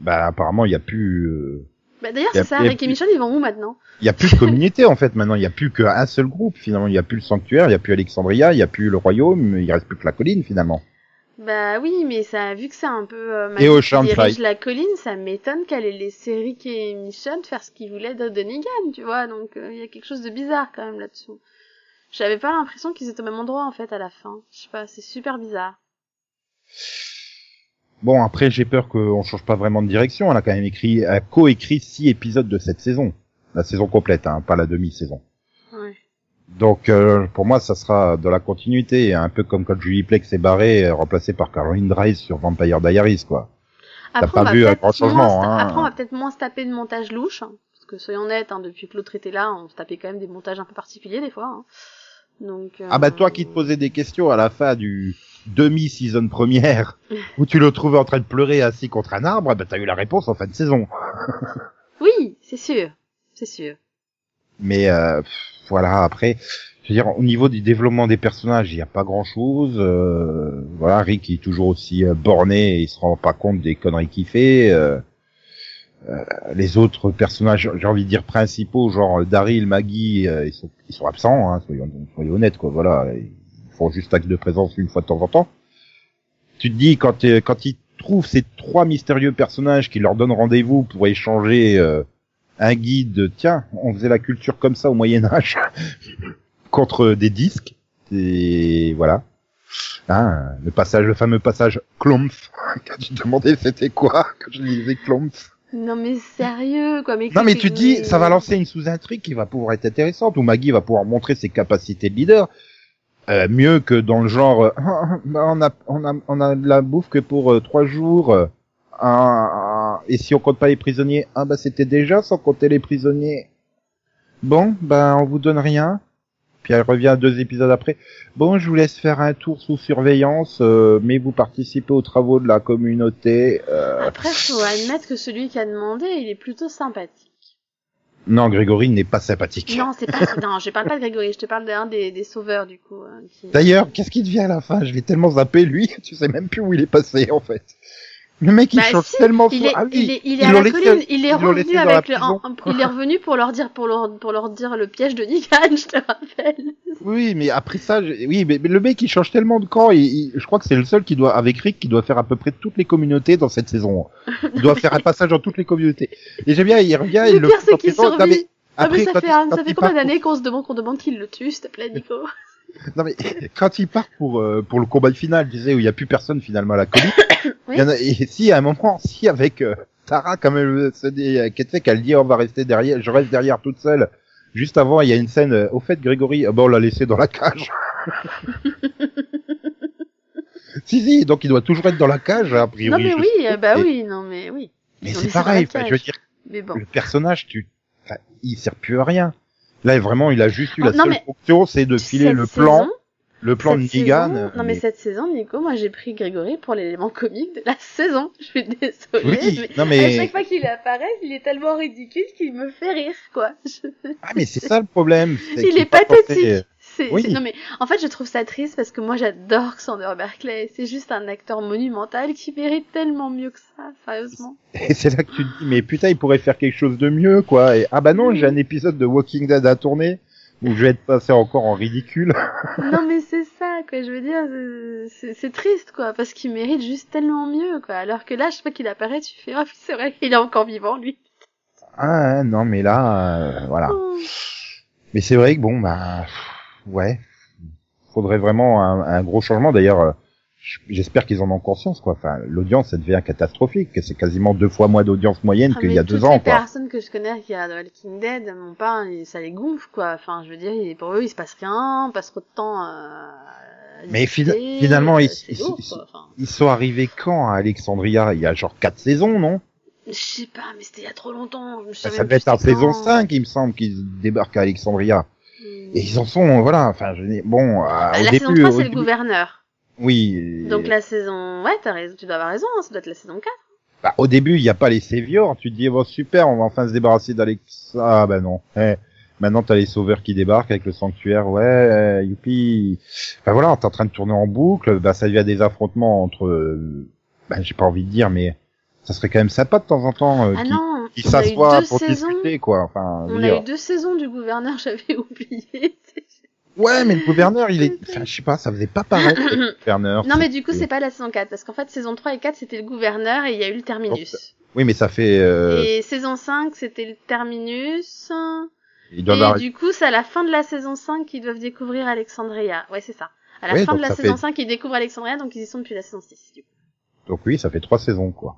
bah, apparemment, il y a plus, euh, Bah d'ailleurs c'est ça, Rick et Michel ils vont où maintenant? Il y a plus de communauté en fait. Maintenant, il y a plus qu'un seul groupe. Finalement, il y a plus le sanctuaire, il y a plus Alexandria, il y a plus le royaume, il reste plus que la colline finalement. Bah oui, mais ça, vu que c'est un peu euh, Et qui dirige la colline, ça m'étonne qu'elle ait laissé Rick et Michonne faire ce qu'ils voulaient de Negan, tu vois. Donc euh, il y a quelque chose de bizarre quand même là-dessous. J'avais pas l'impression qu'ils étaient au même endroit en fait à la fin. Je sais pas, c'est super bizarre. Bon, après, j'ai peur qu'on change pas vraiment de direction. Elle a quand même écrit, elle a co-écrit six épisodes de cette saison, la saison complète, hein, pas la demi-saison. Ouais. Donc euh, pour moi, ça sera de la continuité, un peu comme quand Julie Plex est barrée, euh, remplacée par Caroline Dries sur Vampire Diaries, quoi. Après, pas on va vu un peut-être grand changement, hein. Après, on va peut-être moins se taper de montage louche, hein, parce que soyons honnêtes, hein, depuis que l'autre était là, on se tapait quand même des montages un peu particuliers des fois. Hein. Donc. Ah bah euh, toi qui te posais des questions à la fin du demi-season première, où tu le trouvais en train de pleurer assis contre un arbre, bah t'as eu la réponse en fin de saison. Oui, c'est sûr, c'est sûr. Mais euh, voilà, après, je veux dire, au niveau du développement des personnages, il n'y a pas grand-chose. euh, voilà, Rick est toujours aussi euh, borné, et il se rend pas compte des conneries qu'il fait. euh, euh, les autres personnages, j'ai envie de dire principaux, genre Daryl, Maggie, euh, ils, sont, ils sont absents, hein, soyons, soyons honnêtes, quoi. Voilà, ils font juste acte de présence une fois de temps en temps. Tu te dis quand euh, quand ils trouvent ces trois mystérieux personnages qui leur donnent rendez-vous pour échanger euh, un guide, tiens, on faisait la culture comme ça au Moyen Âge contre des disques, et voilà. Hein, le passage, le fameux passage Klompf, quand tu te demandais c'était quoi quand je lisais Klompf. Non mais sérieux, quoi. Mais Non mais tu te dis, ça va lancer une sous-intrigue qui va pouvoir être intéressante, où Maggie va pouvoir montrer ses capacités de leader, euh, mieux que dans le genre, euh, Bah, on a, on a, on a de la bouffe que pour euh, trois jours, et si on compte pas les prisonniers, ah bah c'était déjà sans compter les prisonniers. Bon, ben on vous donne rien. Puis elle revient deux épisodes après. Bon, je vous laisse faire un tour sous surveillance, mais vous participez aux travaux de la communauté. Après, faut admettre que celui qui a demandé, il est plutôt sympathique. Non, Grégory n'est pas sympathique. Non, c'est pas. non, je parle pas de Grégory, je te parle d'un des, des sauveurs du coup. hein, qui- D'ailleurs, qu'est-ce qui devient à la fin? Je l'ai tellement zappé, lui, tu sais même plus où il est passé, en fait. Le mec, il Bah, change si, tellement Il est, Ah oui, il est, il est à la laissé- colline, il est revenu avec le, en- il est revenu pour leur dire, pour leur, pour leur dire le piège de Nigan, je te rappelle. Oui, mais après ça, je- oui, mais, mais le mec, il change tellement de camp. Et, je crois que c'est le seul qui doit, avec Rick, qui doit faire à peu près toutes les communautés dans cette saison. Il doit faire un passage dans toutes les communautés. Et j'aime bien, il revient, il Le le pire, c'est qu'il prison. Non, mais survit. Ah, ça fait, ça fait combien d'années qu'on se demande, qu'on demande qu'il le tue, s'il te plaît, Nico? Non mais quand il part pour euh, pour le combat final, tu sais où il y a plus personne finalement à la colline. Oui. Il y en a et si à un moment, si avec euh, Tara quand même se dit euh, qu'est-ce qu'elle dit on va rester derrière, je reste derrière toute seule. Juste avant, il y a une scène. euh, au fait, Grégory, ah ben, on l'a laissé dans la cage. si si, donc il doit toujours être dans la cage a Non, priori. mais je oui, euh, bah Et- oui, non, mais oui. Mais c'est pareil. je veux dire, Mais bon. le personnage, tu, enfin, il sert plus à rien. Là, vraiment, il a juste eu Oh, la non, seule fonction, c'est de filer le plan, saison, le plan de Negan. saison- Non mais cette saison, Nico, moi j'ai pris Grégory pour l'élément comique de la saison. Je suis désolée, Oui, mais non à chaque fois qu'il apparaît, il est tellement ridicule qu'il me fait rire, quoi. Je- ah mais c'est ça le problème. c'est Il qu'il est pathétique. C'est, Oui. non mais en fait je trouve ça triste parce que moi j'adore Xander Berkeley. C'est juste un acteur monumental qui mérite tellement mieux que ça, sérieusement. Et c'est là que tu te dis mais putain il pourrait faire quelque chose de mieux quoi. Et, ah bah non j'ai un épisode de Walking Dead à tourner où je vais être passé encore en ridicule. non mais c'est ça quoi. Je veux dire c'est- triste quoi parce qu'il mérite juste tellement mieux quoi. Alors que là je sais pas qu'il apparaît, tu fais ah c'est vrai il est encore vivant lui. Ah non mais là euh, voilà. Oh. Mais c'est vrai que bon bah ouais, faudrait vraiment un, un gros changement. D'ailleurs, euh, j'espère qu'ils en ont conscience quoi. Enfin, l'audience ça devient catastrophique. que C'est quasiment deux fois moins d'audience moyenne Ah, qu'il y a deux ans les quoi. personnes que je connais qui a The Walking Dead, mon il- ça les gonfle quoi. Enfin je veux dire pour eux il se passe rien, on passe trop de temps. euh, à Mais discuter, finalement, euh, ils- c'est ils- lourd, ils- quoi. Enfin, Ils sont arrivés quand à Alexandria? Il y a genre quatre saisons non? Je sais pas, mais c'était il y a trop longtemps. Je me Ça, devait être en saison quand. 5 il me semble qu'ils débarquent à Alexandria. Et ils en sont voilà. Enfin je dis, bon au la début. saison 3, au c'est le début- gouverneur. Oui. Donc la saison... Ouais, t'as raison, tu dois avoir raison, hein, ça doit être la saison 4. Bah, au début, il n'y a pas les Saviors. Tu te dis, bon, super, on va enfin se débarrasser d'Alex. Ah, bah non. Eh, maintenant, t'as les sauveurs qui débarquent avec le sanctuaire. Ouais, euh, youpi. Enfin voilà, t'es en train de tourner en boucle. Bah, ça devient des affrontements entre, bah, j'ai pas envie de dire, mais ça serait quand même sympa de temps en temps euh, Ah qui, non, qui on a eu s'assoient pour saisons. discuter, quoi. Enfin, On a eu deux saisons du gouverneur, j'avais oublié. Ouais, mais le gouverneur, il est, enfin, je sais pas, ça faisait pas pareil, le gouverneur. non mais du coup, c'est pas la saison 4, parce qu'en fait, saison 3 et 4, c'était le gouverneur et il y a eu le terminus. Oui, mais ça fait, euh, Et saison 5, c'était le terminus. ils doivent Et du coup, c'est à la fin de la saison 5 qu'ils doivent découvrir Alexandria. Ouais, c'est ça. À la Oui, fin de la saison fait- 5, ils découvrent Alexandria, donc ils y sont depuis la saison 6. Du coup. Donc oui, ça fait trois saisons, quoi.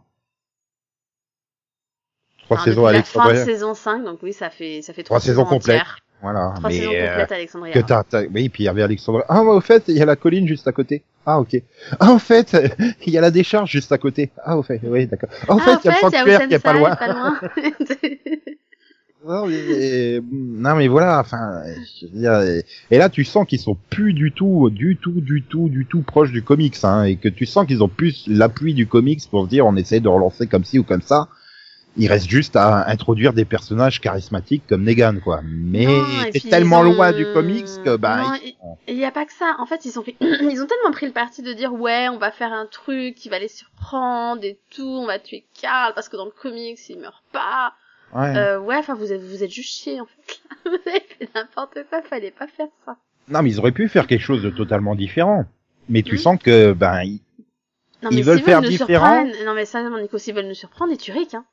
Trois Enfin, saisons à depuis la fin de Alexandria. saison 5, donc oui, ça fait, ça fait Trois saisons complètes. Voilà. Trois mais, saisons euh, complètes à Alexandria. que t'as, t'as- oui, puis il y avait Alexandre. Ah, ouais, au fait, il y a la colline juste à côté. Ah, ok. Ah, en fait, il y a la décharge juste à côté. Ah, au fait, oui, d'accord. Ah, au Ah, fait, il y a le sanctuaire qui est pas loin. Oceanside, pas loin. non, mais, non, mais voilà, enfin, je veux dire, et, et là, tu sens qu'ils sont plus du tout, du tout, du tout, du tout proches du comics, hein, et que tu sens qu'ils ont plus l'appui du comics pour se dire, on essaie de relancer comme ci ou comme ça. Il reste juste à introduire des personnages charismatiques comme Negan, quoi. Mais et c'est tellement ont- loin du comics que, bah, Non, ils- Et il y a pas que ça. En fait, ils ont fait, ils ont tellement pris le parti de dire ouais, on va faire un truc qui va les surprendre et tout, on va tuer Carl parce que dans le comics il meurt pas. ouais. Euh, ouais, enfin vous êtes, vous êtes juste chiés en fait. vous avez fait n'importe quoi, fallait pas faire ça. Non, mais ils auraient pu faire quelque chose de totalement différent. Mais tu Hmm. sens que, ben, ils- Non, Ils veulent s'ils faire différent. Non mais ça, mon Nico, s'ils veulent nous surprendre, ils tuent Rick. Hein.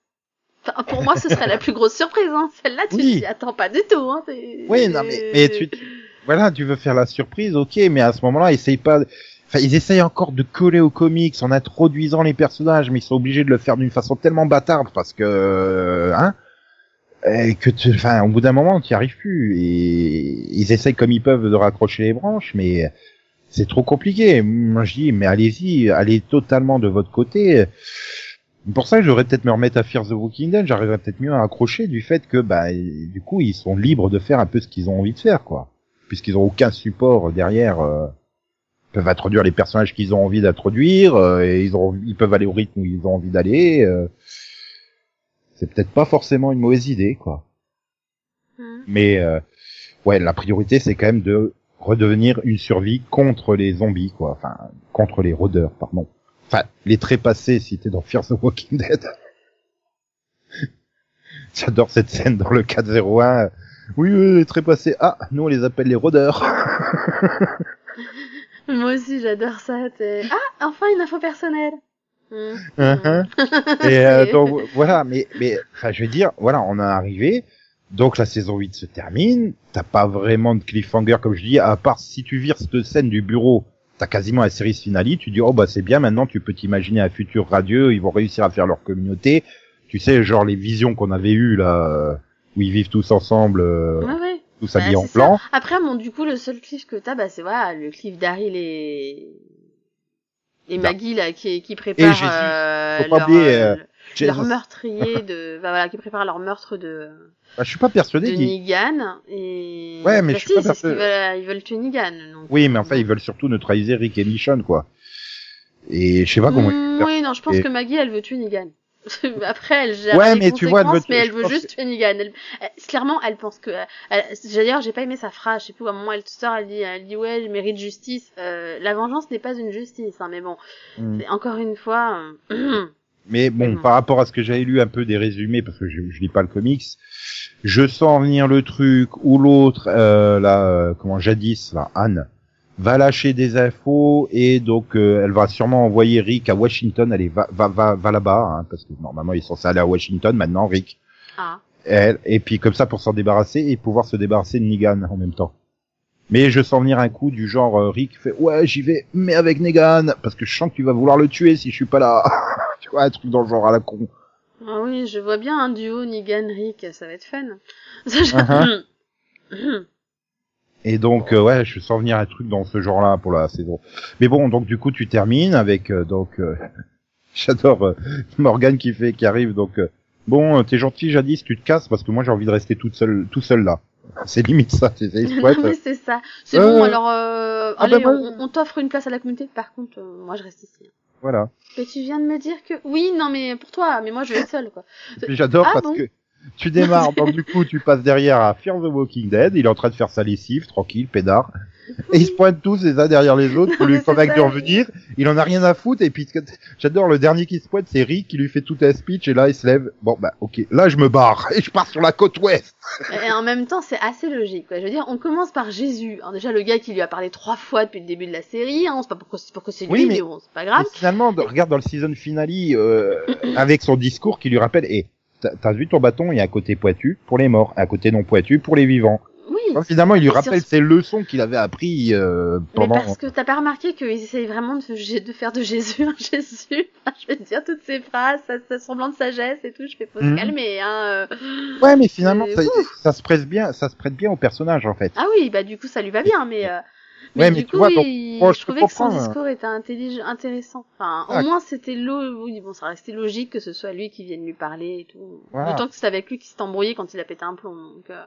Enfin, pour moi, ce serait la plus grosse surprise. Hein. Celle-là, tu Oui. t'y attends pas du tout. Hein. Oui, non, mais, mais tu, voilà, tu veux faire la surprise, ok, mais à ce moment-là, essaye pas, enfin, ils essayent encore de coller aux comics en introduisant les personnages, mais ils sont obligés de le faire d'une façon tellement bâtarde parce que, euh, hein, que tu, enfin, au bout d'un moment, tu n'y arrives plus et ils essayent comme ils peuvent de raccrocher les branches, mais c'est trop compliqué. Moi, je dis, mais allez-y, allez totalement de votre côté. Pour ça, j'aurais peut-être me remettre à Fear the Walking Dead, j'arriverais peut-être mieux à accrocher du fait que, bah, du coup, ils sont libres de faire un peu ce qu'ils ont envie de faire, quoi. Puisqu'ils ont aucun support derrière, euh, ils peuvent introduire les personnages qu'ils ont envie d'introduire, euh, et ils ont, ils peuvent aller au rythme où ils ont envie d'aller, euh. c'est peut-être pas forcément une mauvaise idée, quoi. Hmm. Mais, euh, ouais, la priorité, c'est quand même de redevenir une survie contre les zombies, quoi. Enfin, contre les rôdeurs, pardon. Enfin, les trépassés si t'es dans Fear the Walking Dead. J'adore cette scène dans le 401. Oui, oui, les trépassés. Ah, nous on les appelle les rôdeurs. Moi aussi, j'adore ça. Ah, enfin une info personnelle. Hmm. Mhm. Et euh, donc voilà, mais mais enfin je veux dire, voilà, on est arrivé. Donc la saison 8 se termine, t'as pas vraiment de cliffhanger comme je dis, à part si tu vires cette scène du bureau, t'as quasiment un série finale, tu dis oh bah c'est bien, maintenant tu peux t'imaginer un futur radieux, ils vont réussir à faire leur communauté. Tu sais, genre les visions qu'on avait eues là, euh, où ils vivent tous ensemble, euh, Ouais, tous Bah, habillés en c'est ça. blanc. Après, bon, du coup, le seul cliff que t'as, bah, c'est voilà, le cliff d'Aryl et et Bah. Maggie là qui qui prépare Jésus. euh, Faut pas leur, oublier, euh, euh, leur meurtrier de, bah, voilà, qui prépare leur meurtre de, Bah, je suis pas de persuadé qu'ils... Negan. Et... Ouais, mais Bah je suis si, pas persuadé. veulent, ils veulent tuer Negan. Donc... Oui, mais enfin, ils veulent surtout neutraliser Rick et Michonne, quoi. Et je sais pas comment ils Mm, faire. oui, non, je pense Et- que Maggie, elle veut tuer Negan. Après, elle gère Ouais, mais tu vois, elle veut- mais elle veut juste que- tuer Negan. Elle, elle- clairement, elle pense que. D'ailleurs, j'ai pas aimé sa phrase. Je sais plus à un moment, elle sort, elle dit, elle dit ouais, je mérite justice. Euh, la vengeance n'est pas une justice, hein, mais bon, c'est encore une fois. euh, Mais bon, Mhm. par rapport à ce que j'avais lu un peu des résumés, parce que je, je lis pas le comics, je sens venir le truc où l'autre, euh, là, euh, comment jadis, là, Anne, va lâcher des infos et donc euh, elle va sûrement envoyer Rick à Washington. Allez, va, va, va, va là-bas, hein, parce que normalement il est censé aller à Washington. Maintenant, Rick, ah. elle, et puis comme ça pour s'en débarrasser et pouvoir se débarrasser de Negan en même temps. Mais je sens venir un coup du genre euh, Rick fait ouais j'y vais mais avec Negan parce que je sens que tu vas vouloir le tuer si je suis pas là. un truc dans le genre à la con. Ah oui, je vois bien un duo Negan Rick, ça va être fun. Uh-huh. Et donc euh, ouais je sens venir un truc dans ce genre là pour la saison. Mais bon donc du coup tu termines avec euh, donc euh, j'adore euh, Morgan qui fait qui arrive donc euh, bon t'es gentil jadis tu te casses parce que moi j'ai envie de rester toute seule tout seul là. C'est limite ça c'est c'est ça. C'est bon, alors euh, Ah, allez, bah, on, on t'offre une place à la communauté. Par contre, euh, moi je reste ici. Voilà. Mais tu viens de me dire que oui, non mais pour toi, mais moi je vais être seule quoi. Et puis j'adore Ah parce bon que tu démarres, donc du coup tu passes derrière à Fear the Walking Dead, il est en train de faire sa lessive, tranquille, pédard, et ils se pointent tous les uns derrière les autres pour lui convaincre de revenir, il en a rien à foutre, et puis j'adore le dernier qui se pointe, c'est Rick qui lui fait tout un speech, et là il se lève, bon bah ok, là je me barre, et je pars sur la côte ouest. Et en même temps, c'est assez logique. Quoi. Je veux dire, on commence par Jésus. Alors déjà, le gars qui lui a parlé trois fois depuis le début de la série, hein, on sait pas pourquoi, pourquoi c'est lui, Oui, mais... mais- bon, c'est pas grave. Finalement, de- regarde dans le season finale, euh, avec son discours qui lui rappelle, et t'as- t'as vu ton bâton, il y a un côté pointu pour les morts, un côté non pointu pour les vivants. Oui. Finalement, il lui Et sur- rappelle ses leçons qu'il avait appris euh, Mais pendant... parce que t'as pas remarqué qu'ils essayent vraiment de, de faire de Jésus un Jésus. Je veux dire, toutes ces phrases, ça, ça semblant de sagesse et tout, je fais faut se Mhm. calmer, hein. euh. Ouais, mais finalement, Mais ça, ça se prête bien, ça se prête bien au personnage en fait. Ah oui, bah du coup, ça lui va bien, mais... Euh... Ouais, du mais coup, tu vois, donc, oui, moi, je, je te trouvais que son discours était intelligent, intéressant. Enfin, Ah. au moins, c'était lo... oui, bon, ça restait logique que ce soit lui qui vienne lui parler et tout. Voilà. D'autant que c'est avec lui qui s'est embrouillé quand il a pété un plomb. Donc, euh,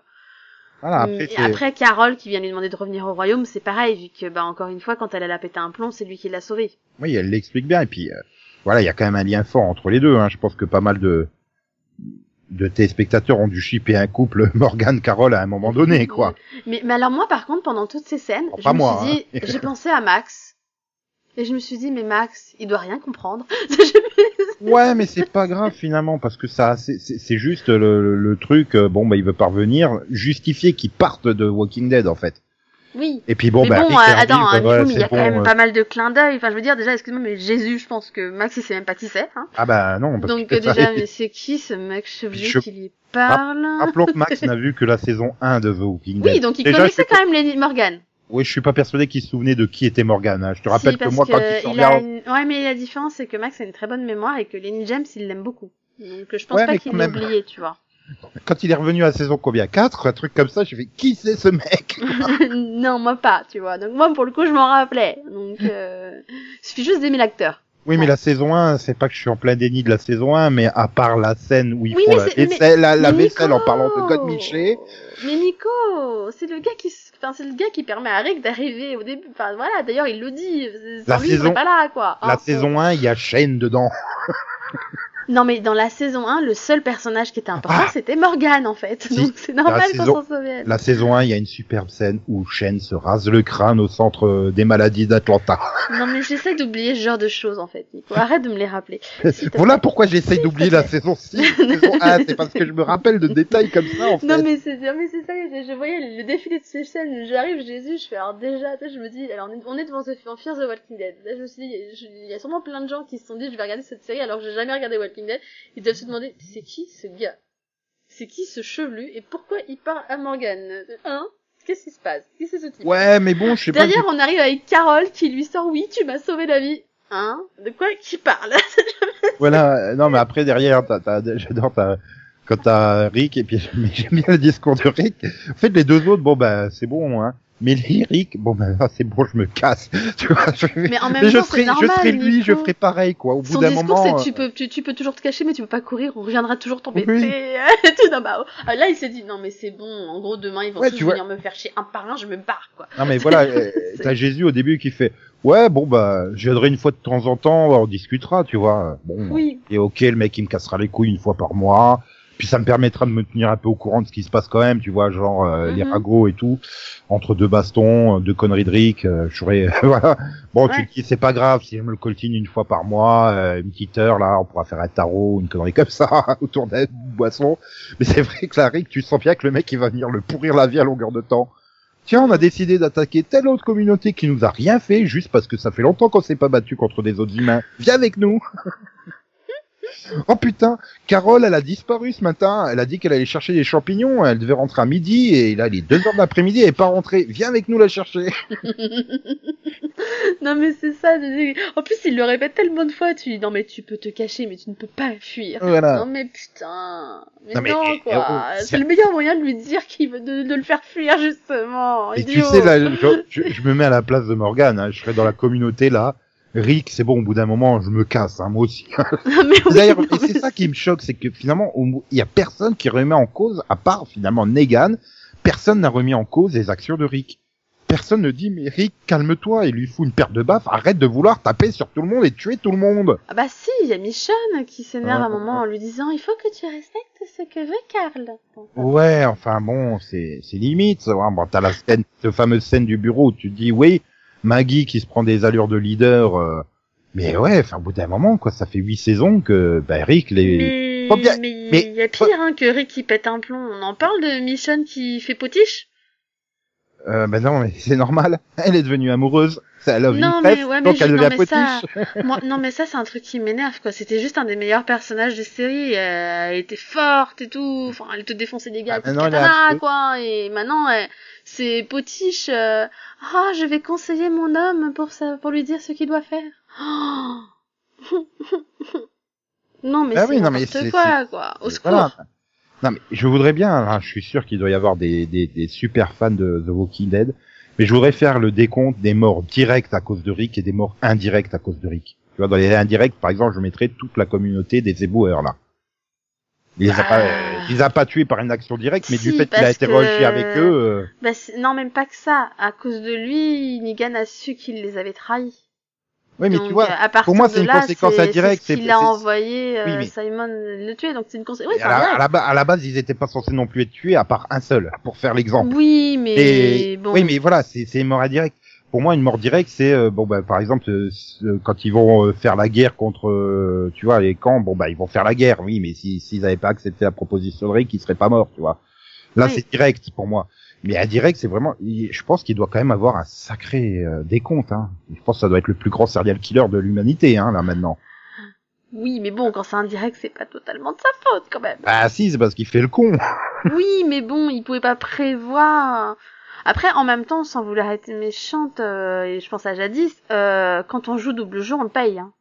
Voilà, après, Et après, Carole qui vient lui demander de revenir au royaume, c'est pareil, vu que, bah, encore une fois, quand elle, elle a pété un plomb, c'est lui qui l'a sauvé. oui, elle l'explique bien. Et puis, euh, voilà, il y a quand même un lien fort entre les deux. Hein. Je pense que pas mal de de téléspectateurs ont dû shipper un couple Morgan Carole à un moment donné, quoi. Mais, mais alors moi, par contre, pendant toutes ces scènes, Oh, je pas me moi, suis dit, hein. j'ai pensé à Max. Et je me suis dit, mais Max, il doit rien comprendre. Ouais, mais c'est pas grave finalement parce que ça, c'est- juste le, le- truc. euh, Bon, bah, il veut parvenir, justifier qu'il parte de Walking Dead en fait. oui. Et puis bon, mais bah, bon, Rick euh, attends, voilà, il y a quand même euh, pas mal de clins d'œil. Enfin, je veux dire, déjà, excuse-moi, mais Jésus, je pense que Max, il sait même pas qui c'est. Hein. Ah bah non. parce Donc que euh, ça- déjà, mais c'est qui ce mec chevelu Je- qui lui parle? Rappelons que Max n'a vu que la saison 1 de The Walking Dead. Oui, donc il Déjà, connaissait je quand même Lenny Morgan. Oui, je suis pas persuadé qu'il se souvenait de qui était Morgan. hein. Je te rappelle Si, que moi, quand que il se il a regarde... une- Ouais, mais la différence, c'est que Max a une très bonne mémoire et que Lenny James, il l'aime beaucoup. Donc je pense Ouais, pas qu'il quand l'ait même. oublié, tu vois. quand il est revenu à saison combien? 4 Un truc comme ça, j'ai fait qui c'est ce mec? Non, moi pas, tu vois. Donc moi, pour le coup, je m'en rappelais. Donc, euh... il suffit juste d'aimer l'acteur. Oui, mais la saison 1, c'est pas que je suis en plein déni de la saison 1, mais à part la scène où ils Oui, font la c'est- mais- vaisselle, la, la vaisselle en parlant de God Miché. Mais Nico, c'est le gars qui, s- enfin, c'est le gars qui permet à Rick d'arriver au début. Enfin, voilà. D'ailleurs, il le dit. Sans La lui, saison- pas là, quoi. La Hein, saison 1, il y a Shane dedans. Non, mais dans la saison 1, le seul personnage qui était important, Ah c'était Morgan, en fait. Si. Donc c'est normal qu'on saison- s'en souvienne. La saison 1, il y a une superbe scène où Shane se rase le crâne au centre euh, des maladies d'Atlanta. Non, mais j'essaie d'oublier ce genre de choses, en fait, Nico. Arrête de me les rappeler. Voilà pourquoi j'essaye S'il d'oublier la saison 6, saison 1, c'est parce que je me rappelle de détails comme ça, en fait. Non mais c'est ça, je, je voyais le défilé de ces scènes, j'arrive Jésus, je fais alors déjà, je me dis alors on est, devant ce film Fear the Walking Dead. Là je me suis dit il y a sûrement plein de gens qui se sont dit je vais regarder cette série alors que j'ai jamais regardé Walking Dead, ils doivent se demander c'est qui ce gars? C'est qui ce chevelu? Et pourquoi il parle à Morgan? Hein? Qu'est-ce qui se passe? Qui c'est ce type? Ouais, mais bon, je sais pas. Derrière on arrive avec Carole qui lui sort oui tu m'as sauvé la vie. Hein? De quoi qui parle? Voilà, euh, non, mais après, derrière, j'adore, t'as, quand t'as Rick, et puis j'aime bien le discours de Rick. En fait, les deux autres, bon, bah, c'est bon, hein. Mais lyrique, bon ben c'est bon, je me casse. Tu vois, je, Mais en même je temps, serai, c'est normal. je serai lui, je ferai pareil quoi. Au bout Son d'un discours, moment. c'est tu euh, peux, tu, tu peux toujours te cacher, mais tu peux pas courir, on reviendra toujours t'embêter. Oui. Non, bah, oh, là, il s'est dit, non, mais c'est bon, en gros, demain, ils vont Ouais, tous vois. venir me faire chier un par un, je me barre, quoi. Non mais voilà, euh, t'as Jésus au début qui fait ouais bon bah je viendrai une fois de temps en temps, on discutera, tu vois. Bon, Oui. et ok le mec il me cassera les couilles une fois par mois, puis ça me permettra de me tenir un peu au courant de ce qui se passe quand même, tu vois, genre euh, les Mhm. ragots et tout, entre deux bastons, euh, deux conneries de Rick, euh, je serais voilà. Bon tu Ouais. te dis c'est pas grave si je me le coltine une fois par mois, euh, une petite heure là, on pourra faire un tarot, une connerie comme ça autour d'une boisson. Mais c'est vrai que la Rick, tu sens bien que le mec il va venir le pourrir la vie à longueur de temps. Tiens, on a décidé d'attaquer telle autre communauté qui nous a rien fait juste parce que ça fait longtemps qu'on s'est pas battu contre des autres humains. Viens avec nous. oh putain, Carole, elle a disparu ce matin. Elle a dit qu'elle allait chercher des champignons. Elle devait rentrer à midi et là, il est deux heures de l'après-midi. Elle est pas rentrée. Viens avec nous la chercher. non, mais c'est ça. En plus, il le répète tellement de fois, tu dis, non, mais tu peux te cacher, mais tu ne peux pas fuir. Voilà. Non, mais putain. Mais Non, non, mais, eh, quoi. oh, c'est c'est- le meilleur moyen de lui dire qu'il veut, de, de le faire fuir, justement. Et tu sais, là, je, je- je me mets à la place de Morgane. Hein. Je serais dans la communauté là. Rick, c'est bon. Au bout d'un moment, je me casse. Hein, moi aussi. Mais oui, D'ailleurs, et c'est mais ça qui me choque, c'est que finalement, il y a personne qui remet en cause, à part finalement Negan, personne n'a remis en cause les actions de Rick. Personne ne dit, mais Rick, calme-toi, il lui fout une paire de baffes, arrête de vouloir taper sur tout le monde et tuer tout le monde. Ah bah si, il y a Michonne qui s'énerve à un Ouais. moment en lui disant il faut que tu respectes ce que veut Karl. Ouais, enfin bon, c'est, c'est limite. va. Bon, t'as la scène, cette fameuse scène du bureau où tu dis, oui, Maggie qui se prend des allures de leader, euh, mais ouais, enfin, au bout d'un moment, quoi, ça fait huit saisons que, bah, Rick, les, Mais il y a pire hein, que Rick qui pète un plomb. On en parle de Michonne qui fait potiche? Euh, ben non, mais c'est normal. Elle est devenue amoureuse. Ça, a vu Non, mais ouais, mais donc je- elle non, devient mais ça-. Moi, non mais ça c'est un truc qui m'énerve quoi. C'était juste un des meilleurs personnages de série. Euh, Elle était forte et tout. Enfin, elle te défonçait des gars Ah, est katana, affreuse. quoi. Et maintenant, elle- c'est potiche. euh, Ah, je vais conseiller mon homme pour ça, pour lui dire ce qu'il doit faire. Oh. non mais Ah c'est oui, non, n'importe quoi quoi. Au secours. Voilà. Non, mais je voudrais bien, hein, je suis sûr qu'il doit y avoir des, des, des super fans de The Walking Dead, mais je voudrais faire le décompte des morts directes à cause de Rick et des morts indirectes à cause de Rick. Tu vois, dans les indirects, par exemple, je mettrais toute la communauté des éboueurs, là. Il les a pas, Ah. il les a pas tués par une action directe, mais du fait qu'il a été que- avec eux, euh, Bah, non même pas que ça. À cause de lui, Negan a su qu'il les avait trahis. Oui, mais Donc, tu vois, partir moi, c'est une là, conséquence indirecte, C'est ce qu'il a envoyé euh, Oui, mais- Simon le tuer, donc c'est une conséquence. Oui, à c'est la, à, la ba- à la base, ils étaient pas censés non plus être tués, à part un seul, pour faire l'exemple. Oui, mais Et bon. oui, mais voilà, c'est une mort indirecte. Pour moi, une mort directe, c'est euh, bon, bah, par exemple, euh, euh, quand ils vont faire la guerre contre, tu vois, les camps, bon, bah, ils vont faire la guerre, oui, mais si s'ils avaient pas accepté la proposition de Rick, ils seraient pas morts, tu vois. Là, Oui. c'est direct pour moi. Mais indirect, c'est vraiment, je pense qu'il doit quand même avoir un sacré euh, décompte. Hein. Je pense que ça doit être le plus grand serial killer de l'humanité, hein, là maintenant. Oui, mais bon, quand c'est indirect, c'est pas totalement de sa faute quand même. Bah si, c'est parce qu'il fait le con. oui, mais bon, il pouvait pas prévoir. Après, en même temps, sans vouloir être méchante, euh, et je pense à jadis, euh, quand on joue double jeu, on le paye. Hein.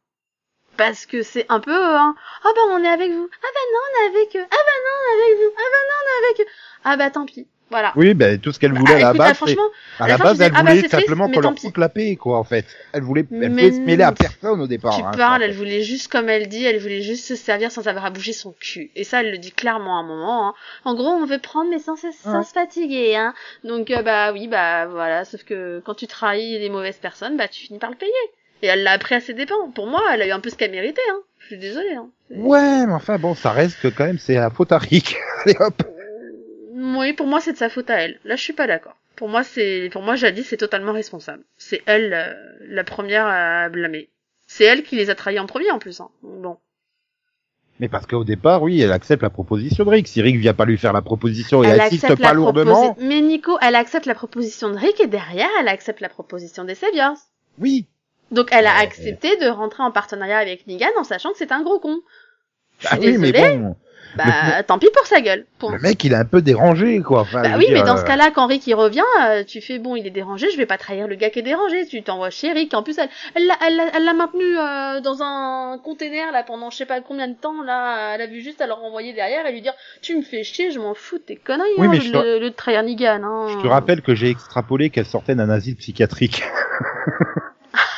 Parce que c'est un peu, hein, ah bah on est avec vous, ah bah non on est avec eux, ah bah non on est avec vous, ah bah non on est avec eux, ah bah tant pis, voilà. Oui, ben tout ce qu'elle voulait à la Écoute, ah, base, à à la la fin, base, elle ah bah, voulait simplement qu'on leur foute la paix, quoi, en fait. Elle voulait, elle voulait se mêler à personne au départ. tu hein, parles, elle voulait juste, comme elle dit, elle voulait juste se servir sans avoir à bouger son cul. Et ça, elle le dit clairement à un moment. Hein. En gros, on veut prendre mais sans, se- sans Ouais. se fatiguer. Hein. Donc, euh, bah oui, bah voilà. Sauf que quand tu trahis les mauvaises personnes, bah tu finis par le payer. Et elle l'a appris à ses dépens. Pour moi, elle a eu un peu ce qu'elle méritait. Hein. Je suis désolée. Hein. Ouais, mais enfin bon, ça reste que quand même c'est la faute à Rick. Allez hop. Oui, pour moi, c'est de sa faute à elle. Là, je suis pas d'accord. Pour moi, c'est, pour moi, Jadis c'est totalement responsable. C'est elle euh, la première à blâmer. C'est elle qui les a trahis en premier, en plus. Hein. Bon. Mais parce qu'au départ, oui, elle accepte la proposition de Rick. Si Rick vient pas lui faire la proposition et elle insiste accepte pas lourdement, proposi- Mais Nico, elle accepte la proposition de Rick et derrière, elle accepte la proposition des Saviors. oui. Donc, elle a Ouais. accepté de rentrer en partenariat avec Negan en sachant que c'est un gros con. Je Ah suis oui, mais désolée. bon. Bah, tant pis pour sa gueule. Le mec, il est un peu dérangé, quoi. Enfin, je Bah oui, dire, mais dans euh, ce cas-là, quand Rick il revient, euh, tu fais bon, il est dérangé, je vais pas trahir le gars qui est dérangé. Tu t'envoies chez Rick. En plus, elle, elle l'a, elle l'a, elle l'a maintenu euh, dans un container là pendant je sais pas combien de temps. Là, elle a vu juste à le renvoyer derrière et lui dire, tu me fais chier, je m'en fous de tes conneries. Oui, hein, mais le, je te- le, le trahir Negan. Hein. Je te rappelle que j'ai extrapolé qu'elle sortait d'un asile psychiatrique.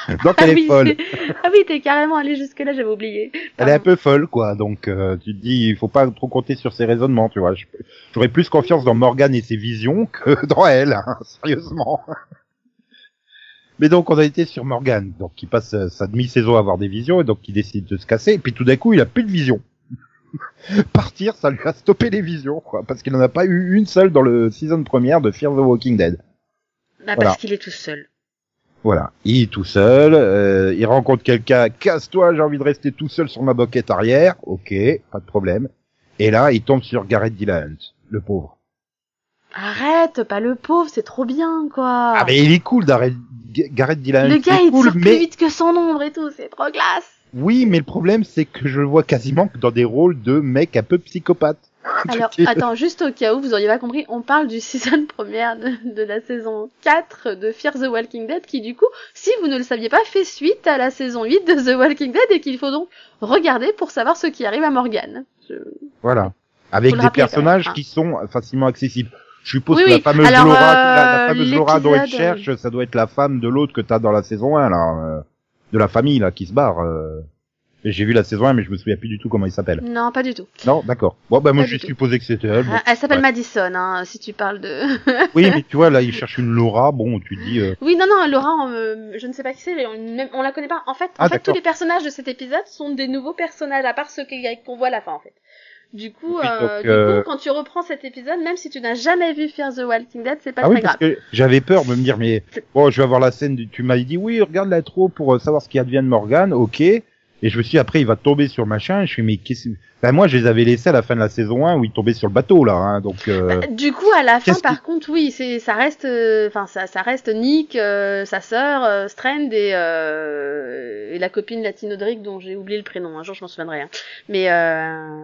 Donc Ah elle est folle. ah oui, t'es carrément allé jusque là, j'avais oublié. Elle est un peu folle, quoi. Donc euh, tu te dis, il faut pas trop compter sur ses raisonnements, tu vois. J'aurais plus confiance dans Morgan et ses visions que dans elle, hein, sérieusement. Mais donc on a été sur Morgan, donc qui passe sa demi-saison à avoir des visions et donc qui décide de se casser. Et puis tout d'un coup, il a plus de vision. Partir, ça lui a stoppé les visions, quoi, parce qu'il en a pas eu une seule dans le season première de Fear the Walking Dead. Bah, Voilà. parce qu'il est tout seul. Voilà, il est tout seul, euh, il rencontre quelqu'un, casse-toi, j'ai envie de rester tout seul sur ma boquette arrière, ok, pas de problème. Et là, il tombe sur Garrett Dillahunt, le pauvre. Arrête, pas le pauvre, c'est trop bien, quoi. Ah mais il est cool, Garrett Dillahunt, le gars, il cool, tire mais plus vite que son ombre et tout, c'est trop classe. oui, mais le problème c'est que je le vois quasiment que dans des rôles de mec un peu psychopathe. Alors, attends, juste au cas où vous auriez pas compris, on parle du season première de, de la saison 4 de Fear the Walking Dead qui, du coup, si vous ne le saviez pas, fait suite à la saison 8 de The Walking Dead et qu'il faut donc regarder pour savoir ce qui arrive à Morgan. Je- Voilà, avec des personnages même, hein. qui sont facilement accessibles. Je suppose Oui, que oui. la fameuse Alors, Laura, euh, la, la fameuse Laura dont elle cherche, ça doit être la femme de l'autre que t'as dans la saison 1, là, euh, de la famille, là, qui se barre. euh. J'ai vu la saison 1, mais je me souviens plus du tout comment il s'appelle. Non, pas du tout. Non, d'accord. Bon, bah moi j'ai supposé que c'était elle. Ah, Elle s'appelle ouais. Madison, hein, si tu parles de... Oui, mais tu vois, là, il cherche une Laura, bon, tu dis... euh, Oui, non, non, Laura, on, euh, je ne sais pas qui c'est, mais on, on la connaît pas. En fait, en Ah, fait, tous les personnages de cet épisode sont des nouveaux personnages, à part ceux qu'on voit à la fin, en fait. Du coup, Oui, euh, du coup, quand tu reprends cet épisode, même si tu n'as jamais vu Fear the Walking Dead, c'est pas Ah très oui, parce grave. que j'avais peur de me dire, mais bon, je vais avoir la scène, du... tu m'as dit, oui, regarde l'intro pour euh, savoir ce qui advient de Morgan, ok. Et je me suis dit, après, il va tomber sur machin, et je suis, mais qu'est-ce... Ben, moi, je les avais laissés à la fin de la saison 1 où il tombait sur le bateau, là, hein, donc... euh, Bah, Du coup, à la fin, qu'est-ce par contre, oui, c'est, ça reste, euh, enfin, ça, ça reste Nick, euh, sa sœur, euh, Strand et, euh, et la copine latino de Rick dont j'ai oublié le prénom. Un jour, je m'en souviendrai. hein. Mais euh,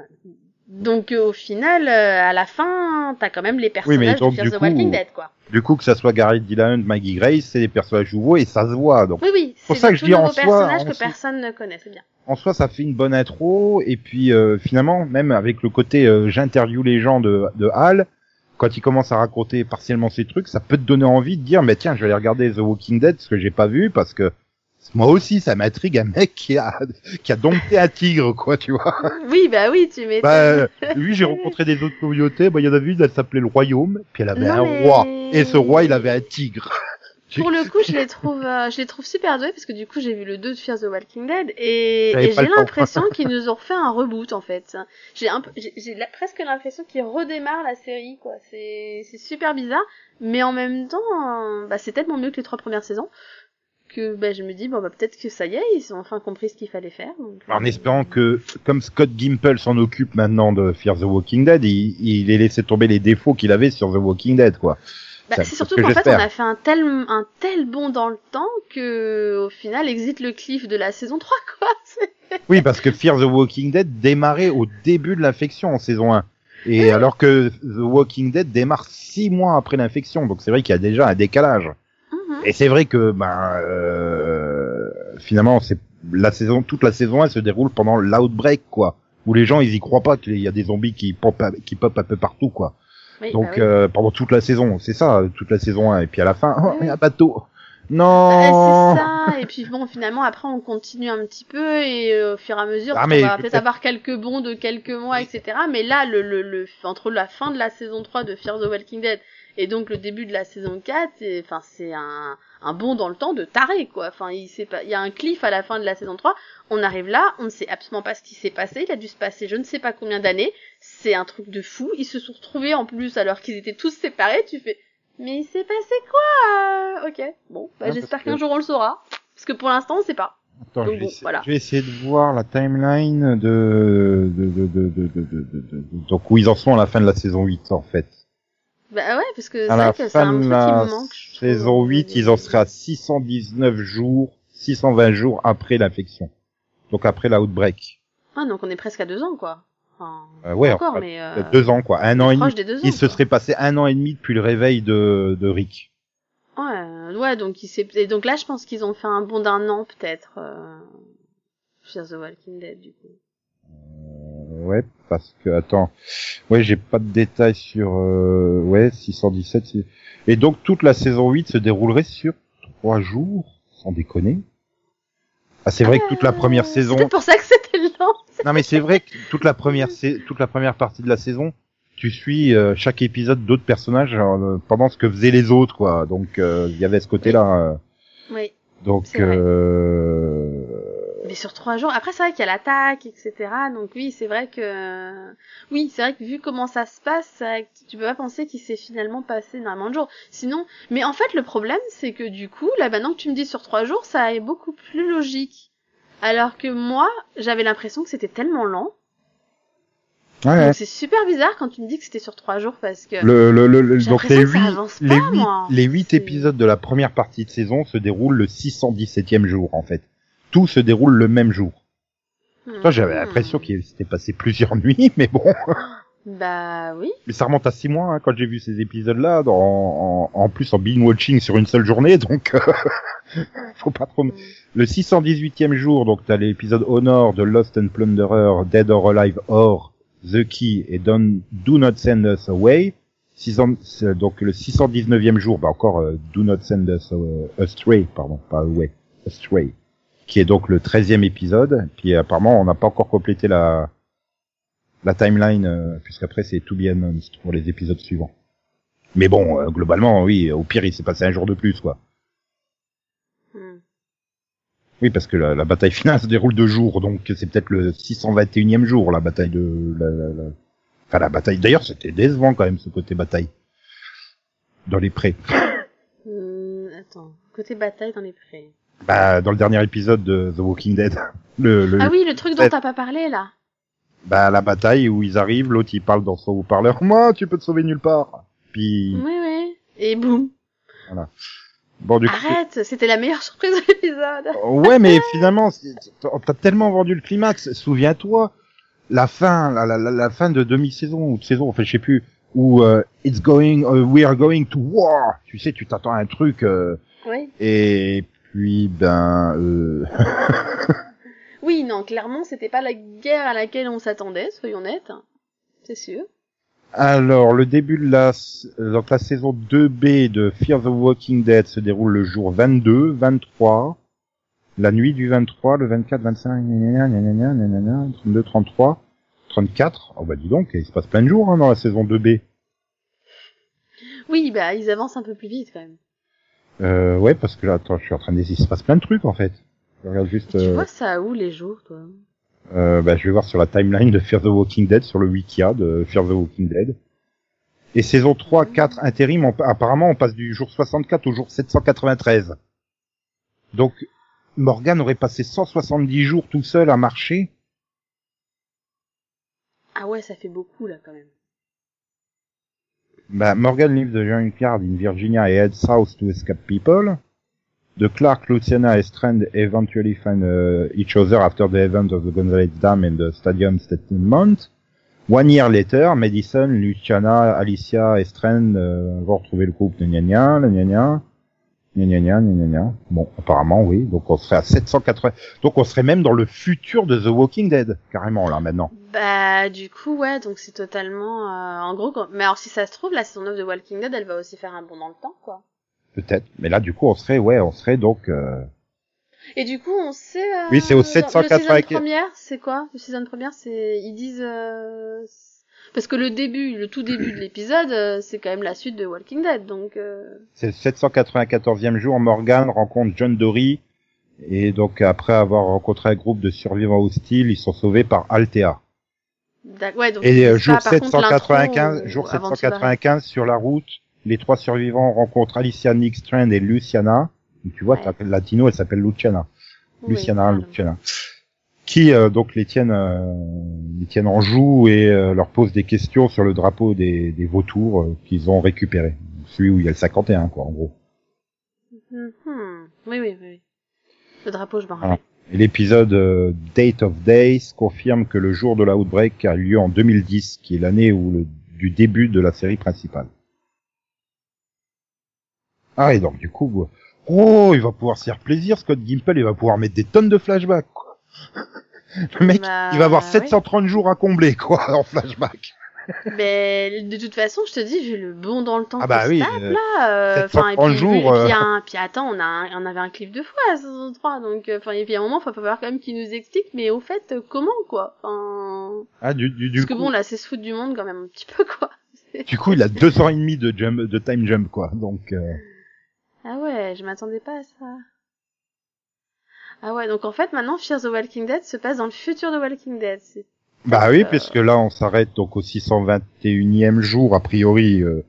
donc, euh, au final, euh, à la fin, t'as quand même les personnages mais donc, de Fear du the coup, Walking Dead, quoi. Du coup, que ça soit Gary Dillahunt, Maggie Grace, c'est des personnages nouveaux et ça se voit, donc... Oui, oui. pour c'est ça des que je dis en soi, en que personne ne connaît, c'est bien. en soi, ça fait une bonne intro. Et puis, euh, finalement, même avec le côté euh, j'interview les gens de, de Hal, quand il commence à raconter partiellement ces trucs, ça peut te donner envie de dire, mais tiens, je vais aller regarder The Walking Dead, ce que j'ai pas vu, parce que moi aussi, ça m'intrigue un mec qui a qui a dompté un tigre, quoi, tu vois. Oui, bah oui, tu m'étonnes. Bah, lui, j'ai rencontré des autres communautés. Bah, il y en avait une, elle s'appelait le Royaume, puis elle avait Non, un mais- roi, et ce roi, il avait un tigre. Pour le coup, je les trouve, euh, je les trouve super doués parce que du coup, j'ai vu le 2 de Fear the Walking Dead et, j'ai l'impression qu'ils nous ont refait un reboot en fait. J'ai un presque l'impression qu'ils redémarrent la série quoi. C'est, c'est super bizarre, mais en même temps, euh, bah, c'est tellement mieux que les trois premières saisons que bah, je me dis bon bah peut-être que ça y est, ils ont enfin compris ce qu'il fallait faire. Donc, En espérant que, comme Scott Gimple s'en occupe maintenant de Fear the Walking Dead, il, il ait laissé tomber les défauts qu'il avait sur The Walking Dead, quoi. Bah, c'est surtout qu'en fait, on a fait un tel, un tel bond dans le temps que, au final, existe le cliff de la saison 3, quoi. Oui, parce que Fear the Walking Dead démarrait au début de l'infection en saison 1. Et alors que The Walking Dead démarre six mois après l'infection, donc c'est vrai qu'il y a déjà un décalage. Et c'est vrai que ben euh, finalement c'est la saison toute la saison 1 se déroule pendant l'outbreak quoi où les gens ils y croient pas qu'il y a des zombies qui pop qui pop un peu partout quoi. Oui, Donc bah oui. euh, pendant toute la saison, c'est ça toute la saison 1 et puis à la fin oh, Oui. un bateau. Bah, Non. c'est ça, et puis bon, finalement, après, on continue un petit peu, et euh, au fur et à mesure, Ah, on va peut-être peut-être- avoir quelques bons de quelques mois, etc. Mais là, le, le, le, entre la fin de la saison 3 de Fear the Walking Dead et donc le début de la saison 4, c'est, enfin, c'est un, un bond dans le temps de taré, quoi. Enfin, il s'est pas, il y a un cliff à la fin de la saison 3. On arrive là, on ne sait absolument pas ce qui s'est passé. Il a dû se passer je ne sais pas combien d'années. C'est un truc de fou. Ils se sont retrouvés en plus alors qu'ils étaient tous séparés. Tu fais, mais il s'est passé quoi? euh Ok. Bon, bah, Ah, j'espère que- qu'un jour on le saura. Parce que pour l'instant, on sait pas. Attends, Donc je, vais bon, essayer, voilà. je vais essayer de voir la timeline de, de, de, de, de, de, de- de- de- donc où ils en sont à la fin de la saison 8 en fait. Bah ouais, parce que c'est À la vrai que c'est fin un de truc qui la me manque. saison au 8, niveau ils en seraient à 619 jours, 620 jours après l'infection. Donc après l'outbreak. Ah, donc on est presque à deux ans, quoi. Enfin, Euh, ouais, encore, mais euh, deux ans quoi, un an et demi. ans. Il se serait passé un an et demi depuis le réveil de, de Rick. Ouais, euh, ouais, donc il s'est et donc là je pense qu'ils ont fait un bond d'un an peut-être euh... sur The Walking Dead du coup. Ouais, parce que attends, ouais, j'ai pas de détails sur euh, ouais 617. c'est- Et donc toute la saison 8 se déroulerait sur trois jours, sans déconner. Ah, c'est vrai que toute la première Euh, saison. C'est pour ça que c'était lent. Non, mais c'est vrai que toute la première sa- toute la première partie de la saison, tu suis euh, chaque épisode d'autres personnages euh, pendant ce que faisaient les autres, quoi. Donc euh, il y avait ce côté-là. euh. Oui, donc Mais sur trois jours. Après c'est vrai qu'il y a l'attaque, etc. Donc oui, c'est vrai que oui, c'est vrai que vu comment ça se passe, c'est vrai que tu peux pas penser qu'il s'est finalement passé énormément de jours. Sinon, mais en fait le problème c'est que du coup là maintenant que tu me dis sur trois jours, ça est beaucoup plus logique. Alors que moi, j'avais l'impression que c'était tellement lent. ouais, Donc c'est super bizarre quand tu me dis que c'était sur trois jours parce que le, le, le, donc les huit, les huit, huit épisodes de la première partie de saison se déroulent le 617e jour, en fait. Tout se déroule le même jour. Toi, j'avais Hmm. l'impression qu'il s'était passé plusieurs nuits, mais bon. Bah oui. Mais ça remonte à six mois, hein, quand j'ai vu ces épisodes-là, en, en plus en binge-watching sur une seule journée, donc euh, faut pas trop... Le 618e jour, donc t'as l'épisode Honor de Lost and Plunderer, Dead or Alive or The Key et Don't, Do Not Send Us Away. 600 c'est donc le 619e jour, bah encore euh, Do Not Send Us euh, Astray, pardon, pas Away, Astray, qui est donc le 13e épisode. Puis apparemment, on n'a pas encore complété la la timeline, euh, puisqu'après c'est To Be Announced pour les épisodes suivants. Mais bon, euh, globalement, oui, au pire, il s'est passé un jour de plus, quoi. Hmm. Oui, parce que la, la bataille finale se déroule deux jours, donc c'est peut-être le 621e jour, la bataille de... La, la- la- Enfin, la bataille... D'ailleurs, c'était décevant quand même, ce côté bataille. Dans les prés. Hmm, attends, côté bataille dans les prés. Bah, dans le dernier épisode de The Walking Dead. Le, le- Ah oui, le truc dont t'as pas parlé là. Bah, la bataille où ils arrivent, l'autre il parle dans son haut-parleur. Moi, tu peux te sauver nulle part. Puis, Oui, oui. Et boum. bon, du coup... Arrête, c'était la meilleure surprise de l'épisode. Ouais, mais finalement, t'as tellement vendu le climax. Souviens-toi, la fin, la, la, la- la fin de demi-saison ou de saison, enfin, je sais plus, où euh, it's going, uh, we are going to war. Tu sais, tu t'attends à un truc euh, Oui. et puis ben, euh, Oui, non, clairement, c'était pas la guerre à laquelle on s'attendait, soyons nets. C'est sûr. alors le début de la, donc la saison 2B de Fear the Walking Dead se déroule le jour 22, 23. La nuit du 23, le 24, 25, gna gna gna gna gna gna gna, 32, 33, 34. Oh bah dis donc, il se passe plein de jours hein, dans la saison 2B. Oui, bah, ils avancent un peu plus vite quand même. Euh, ouais, parce que là, attends, je suis en train de il se passe plein de trucs en fait. Je regarde juste, tu euh, vois ça où les jours, toi euh, bah, je vais voir sur la timeline de Fear the Walking Dead, sur le Wikia de Fear the Walking Dead. Et saison 3, 4, intérim, on- apparemment on passe du jour 64 au jour 793. Donc, Morgan aurait passé 170 jours tout seul à marcher. Ah ouais, ça fait beaucoup là quand même. Bah, Morgan leaves the junkyard in Virginia and heads south to escape people. The Clark, Luciana, and Strand eventually find uh, each other after the event of the Gonzales Dam and the Stadium Statement. One year later, Madison, Luciana, Alicia et Strand euh, vont retrouver le groupe de gna, gna gna gna. Bon, apparemment, oui. Donc on serait à 780. Donc on serait même dans le futur de The Walking Dead, carrément, là, maintenant. Bah, du coup, ouais, donc c'est totalement... euh, en gros, quand- mais alors si ça se trouve, la saison 9 de Walking Dead, elle va aussi faire un bond dans le temps, quoi. Peut-être. Mais là, du coup, on serait, ouais, on serait donc... euh, Et du coup, on sait... euh, Oui, c'est au dans- 780. Le season première, c'est quoi? Le season première, c'est... Ils disent... euh, Parce que le début, le tout début de l'épisode, euh, c'est quand même la suite de Walking Dead, donc... euh, C'est le 794e jour, Morgan rencontre John Dory, et donc après avoir rencontré un groupe de survivants hostiles, ils sont sauvés par Altea. Ouais, donc Et euh, disent jour pas, par contre, l'intro 795, ou- jour avant de se barrer. 795 sur la route, les trois survivants rencontrent Alicia Nick Strand et Luciana. Donc, tu vois, Ouais. t'appelles latino, elle s'appelle Luciana. Oui, Luciana. Luciana. Qui euh, donc les tiennent, euh, les tiennent en joue et euh, leur posent des questions sur le drapeau des, des vautours euh, qu'ils ont récupéré. Celui où il y a le 51, quoi, en gros. Mhm. Oui, oui, oui. Le drapeau, je m'en rappelle. Et l'épisode euh, Date of Days confirme que le jour de l'outbreak a eu lieu en 2010, qui est l'année où le, du début de la série principale. Ah, et donc du coup, oh, il va pouvoir se faire plaisir, Scott Gimple, il va pouvoir mettre des tonnes de flashbacks, quoi. Le mec, Bah, il va avoir oui. 730 jours à combler, quoi, en flashback. Mais de toute façon, je te dis, vu le bon dans le temps Ah bah oui, se tape, euh, là, euh, 730 enfin, et puis, jours, et puis, euh. un- puis attends, on a, un- on avait un clip de fois à saison 3, donc, enfin, et puis à un moment, il va falloir quand même qu'il nous explique, mais au fait, comment, quoi, enfin, Ah, du, du, du parce que bon, là, c'est se foutre du monde quand même un petit peu, quoi. Du coup, il a deux ans et demi de jump, de time jump, quoi. Donc, euh, Ah ouais, je m'attendais pas à ça. Ah ouais, donc en fait, maintenant, Fear the Walking Dead se passe dans le futur de Walking Dead. Bah oui, Euh, puisque là on s'arrête donc au 621e jour a priori euh,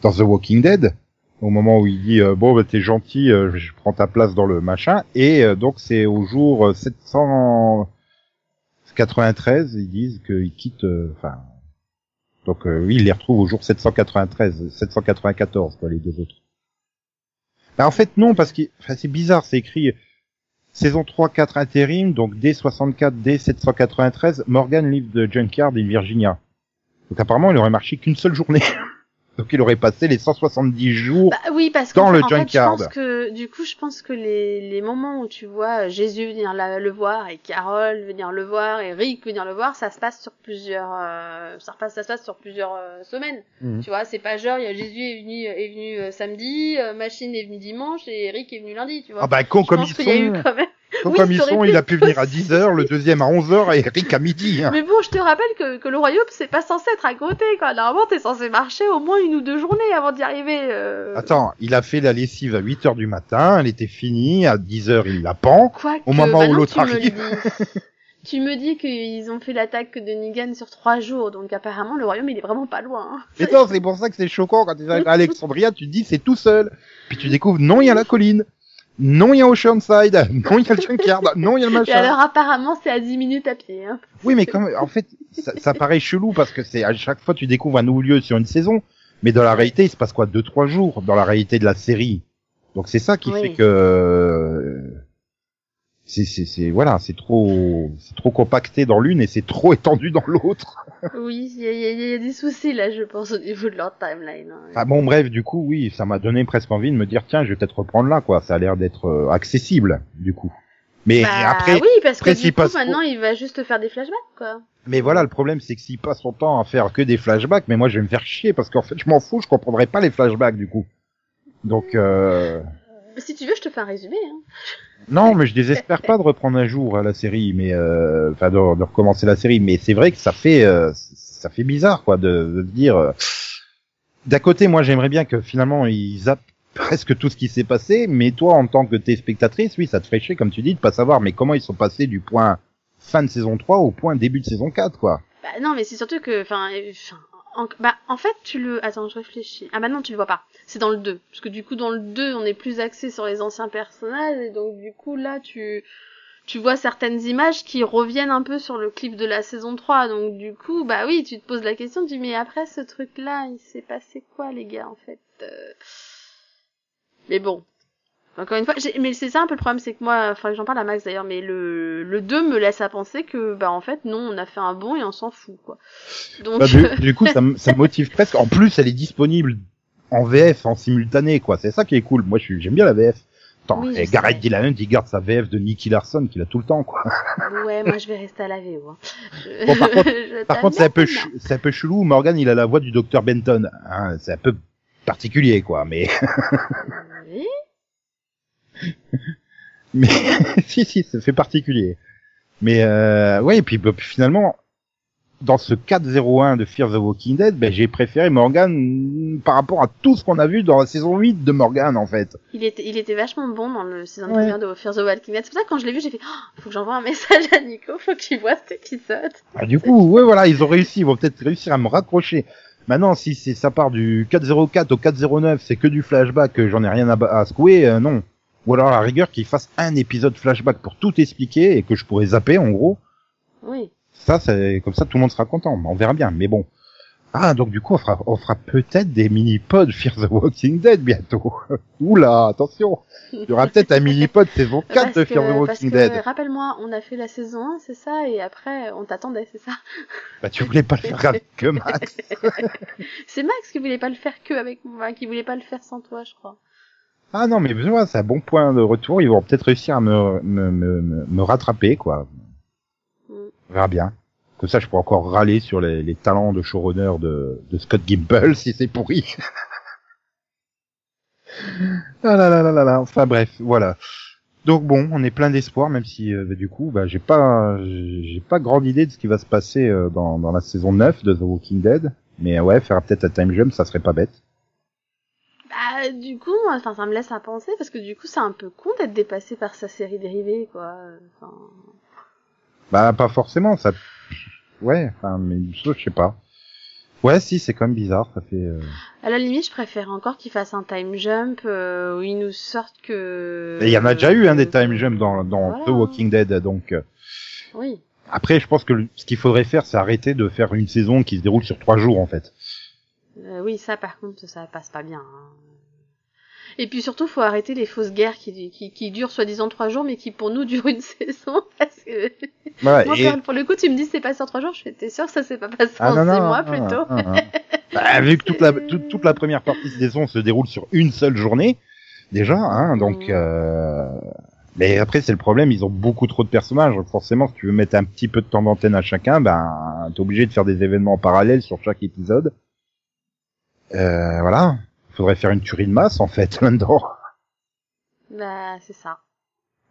dans The Walking Dead, au moment où il dit euh, bon bah t'es gentil, euh, je prends ta place dans le machin, et euh, donc c'est au jour euh, 793, ils disent qu'il quitte, euh, enfin donc euh, oui il les retrouve au jour 793, 794 quoi les deux autres. Bah en fait non parce que c'est bizarre, c'est écrit Saison 3, 4 intérim, donc D64, D793, Morgan livre de Junkyard in Virginia. Donc apparemment, il aurait marché qu'une seule journée. donc il aurait passé les 170 jours. Bah oui, parce Dans qu'en le fait, je pense que, du coup, je pense que les, les moments où tu vois euh, Jésus venir la- le voir et Carole venir le voir et Rick venir le voir, ça se passe sur plusieurs, euh, ça, repasse, ça se passe sur plusieurs euh, semaines. Mhm. Tu vois, c'est pas genre, il y a Jésus est venu, est venu euh, samedi, euh, Machine est venu dimanche et Rick est venu lundi, tu vois. Ah bah con je comme pense ils y a eu sont, quand même. Con Oui, comme ils sont, il a pu venir à possible. 10h, le deuxième à 11h et Eric à midi. hein. Mais bon, je te rappelle que, que le royaume, c'est pas censé être à côté, quoi. Normalement, t'es censé marcher au moins une ou deux journées avant d'y arriver. euh. Attends, il a fait la lessive à 8h du matin, elle était finie, à 10h il la pend. Quoique, au moment où maintenant, l'autre arrive. Tu me dis qu'ils ont fait l'attaque de Negan sur trois jours, donc apparemment le royaume il est vraiment pas loin. hein. Et non, c'est pour ça que c'est choquant quand tu arrives à Alexandria, tu te dis c'est tout seul. Puis tu découvres non, il y a la colline. Non, il y a Oceanside. Non, il y a le Junkyard. Non, il y a le Et machin. alors apparemment c'est à 10 minutes à pied. Hein. Oui, mais comme en fait, ça, ça paraît chelou parce que c'est à chaque fois tu découvres un nouveau lieu sur une saison, mais dans la réalité, il se passe quoi? Deux trois jours dans la réalité de la série. Donc c'est ça qui Oui. fait que euh, c'est c'est c'est voilà, c'est trop c'est trop compacté dans l'une et c'est trop étendu dans l'autre. Oui, il y, y y a des soucis là, je pense, au niveau de leur timeline. hein. Ah bon bref, du coup, oui, ça m'a donné presque envie de me dire tiens, je vais peut-être reprendre là quoi, ça a l'air d'être euh, accessible du coup. Mais Bah, après oui, parce après, que du coup passe maintenant il va juste faire des flashbacks quoi. Mais voilà, le problème, c'est que s'il passe son temps à faire que des flashbacks, mais moi, je vais me faire chier parce qu'en fait, je m'en fous, je comprendrai pas les flashbacks du coup. Donc, euh... Si tu veux, je te fais un résumé. Hein. Non, mais je désespère pas de reprendre un jour à la série, mais euh... enfin, de, recommencer la série. Mais c'est vrai que ça fait, euh, ça fait bizarre, quoi, de, de dire. euh, D'un côté, moi, j'aimerais bien que finalement ils zappent presque tout ce qui s'est passé, mais toi, en tant que téléspectatrice, oui, ça te ferait chier, comme tu dis, de pas savoir, mais comment ils sont passés du point fin de saison 3 au point début de saison 4, quoi. Bah non, mais c'est surtout que, enfin, en, bah en fait tu le, attends, je réfléchis. Ah bah non, tu le vois pas. C'est dans le 2. parce que du coup dans le 2 on est plus axé sur les anciens personnages et donc du coup là tu tu vois certaines images qui reviennent un peu sur le clip de la saison 3. Donc du coup, bah oui, tu te poses la question, tu dis mais après ce truc-là, il s'est passé quoi les gars en fait euh? Mais bon. Encore une fois, mais c'est ça un peu le problème, c'est que moi, enfin j'en parle à Max d'ailleurs, mais le, le 2 me laisse à penser que bah en fait non, on a fait un bon et on s'en fout quoi. Donc Bah, du, du coup, ça, ça motive presque. En plus, elle est disponible en VF, en simultané, quoi. C'est ça qui est cool. Moi, j'aime bien la VF. Attends, Oui, et Gareth sais. Dillahunt, il garde sa VF de Nicky Larson qu'il a tout le temps, quoi. ouais, moi je vais rester à la VO. Hein. Je- Bon, par contre- Par contre, c'est un peu, t'amène. ch- c'est un peu chelou. Morgan, il a la voix du docteur Benton. Hein, c'est un peu particulier, quoi. Mais. mais, si, si, ça fait particulier. Mais, euh, ouais, et puis, bah, finalement, dans ce 4-0-1 de Fear the Walking Dead, ben, j'ai préféré Morgan par rapport à tout ce qu'on a vu dans la saison 8 de Morgan, en fait. Il était, il était vachement bon dans le saison Ouais. de Fear the Walking Dead. C'est pour ça que quand je l'ai vu, j'ai fait, oh, faut que j'envoie un message à Nico, faut qu'il voit cet épisode. Ah, du coup, ouais, voilà, ils ont réussi, ils vont peut-être réussir à me raccrocher. Maintenant, si c'est ça part du 404 au 409, c'est que du flashback, j'en ai rien à, à secouer, euh, non. Ou alors, à la rigueur, qu'ils fassent un épisode flashback pour tout expliquer et que je pourrais zapper, en gros. Oui. Ça, c'est comme ça, tout le monde sera content. On verra bien. Mais bon, Ah, donc du coup, on fera, on fera peut-être des mini-pods Fear the Walking Dead bientôt. Oula, attention. Il y aura peut-être un mini-pod saison 4 Parce de que- Fear the parce Walking que, Dead. Rappelle-moi, on a fait la saison 1, c'est ça, et après, on t'attendait, c'est ça? Bah, tu voulais pas le faire avec que Max. C'est Max qui voulait pas le faire que avec moi, qui voulait pas le faire sans toi, je crois. Ah non, mais tu vois, c'est un bon point de retour. Ils vont peut-être réussir à me, me, me, rattraper, quoi. Mm. On verra bien. Comme ça, je pourrais encore râler sur les, les talents de showrunner de, de Scott Gimple si c'est pourri. ah là là là là là. Enfin bref, voilà. Donc bon, on est plein d'espoir, même si euh, bah, du coup, bah, j'ai pas, j'ai pas grande idée de ce qui va se passer euh, dans, dans la saison 9 de The Walking Dead. Mais ouais, faire peut-être un time jump, ça serait pas bête. Bah, du coup, enfin, ça me laisse à penser, parce que du coup, c'est un peu con d'être dépassé par sa série dérivée, quoi. Enfin, Bah pas forcément, ça. Ouais, enfin, mais je sais pas. Ouais, si, c'est quand même bizarre, ça fait. euh, à la limite, je préfère encore qu'il fasse un time jump, euh, où il nous sorte que... Et il y en a déjà eu un des que- time jump dans dans Voilà. The Walking Dead, donc. euh, Oui. Après, je pense que le- ce qu'il faudrait faire, c'est arrêter de faire une saison qui se déroule sur trois jours, en fait. Euh, oui, ça, par contre, ça passe pas bien. hein. Et puis surtout, faut arrêter les fausses guerres qui, qui, qui durent soi-disant trois jours, mais qui pour nous durent une saison, parce que... Ouais, Moi, et- pour- le coup, tu me dis c'est passé en trois jours, je fais, t'es sûr que ça s'est pas passé Ah en non, six non, mois non, plutôt. Bah, vu que toute la toute, toute la première partie de saison se déroule sur une seule journée, déjà, hein, donc. Mhm. Euh... Mais après, c'est le problème, ils ont beaucoup trop de personnages. donc Forcément, si tu veux mettre un petit peu de temps d'antenne à chacun, ben, t'es obligé de faire des événements parallèles sur chaque épisode. Euh, voilà. Faudrait faire une tuerie de masse, en fait, là-dedans. Bah, c'est ça.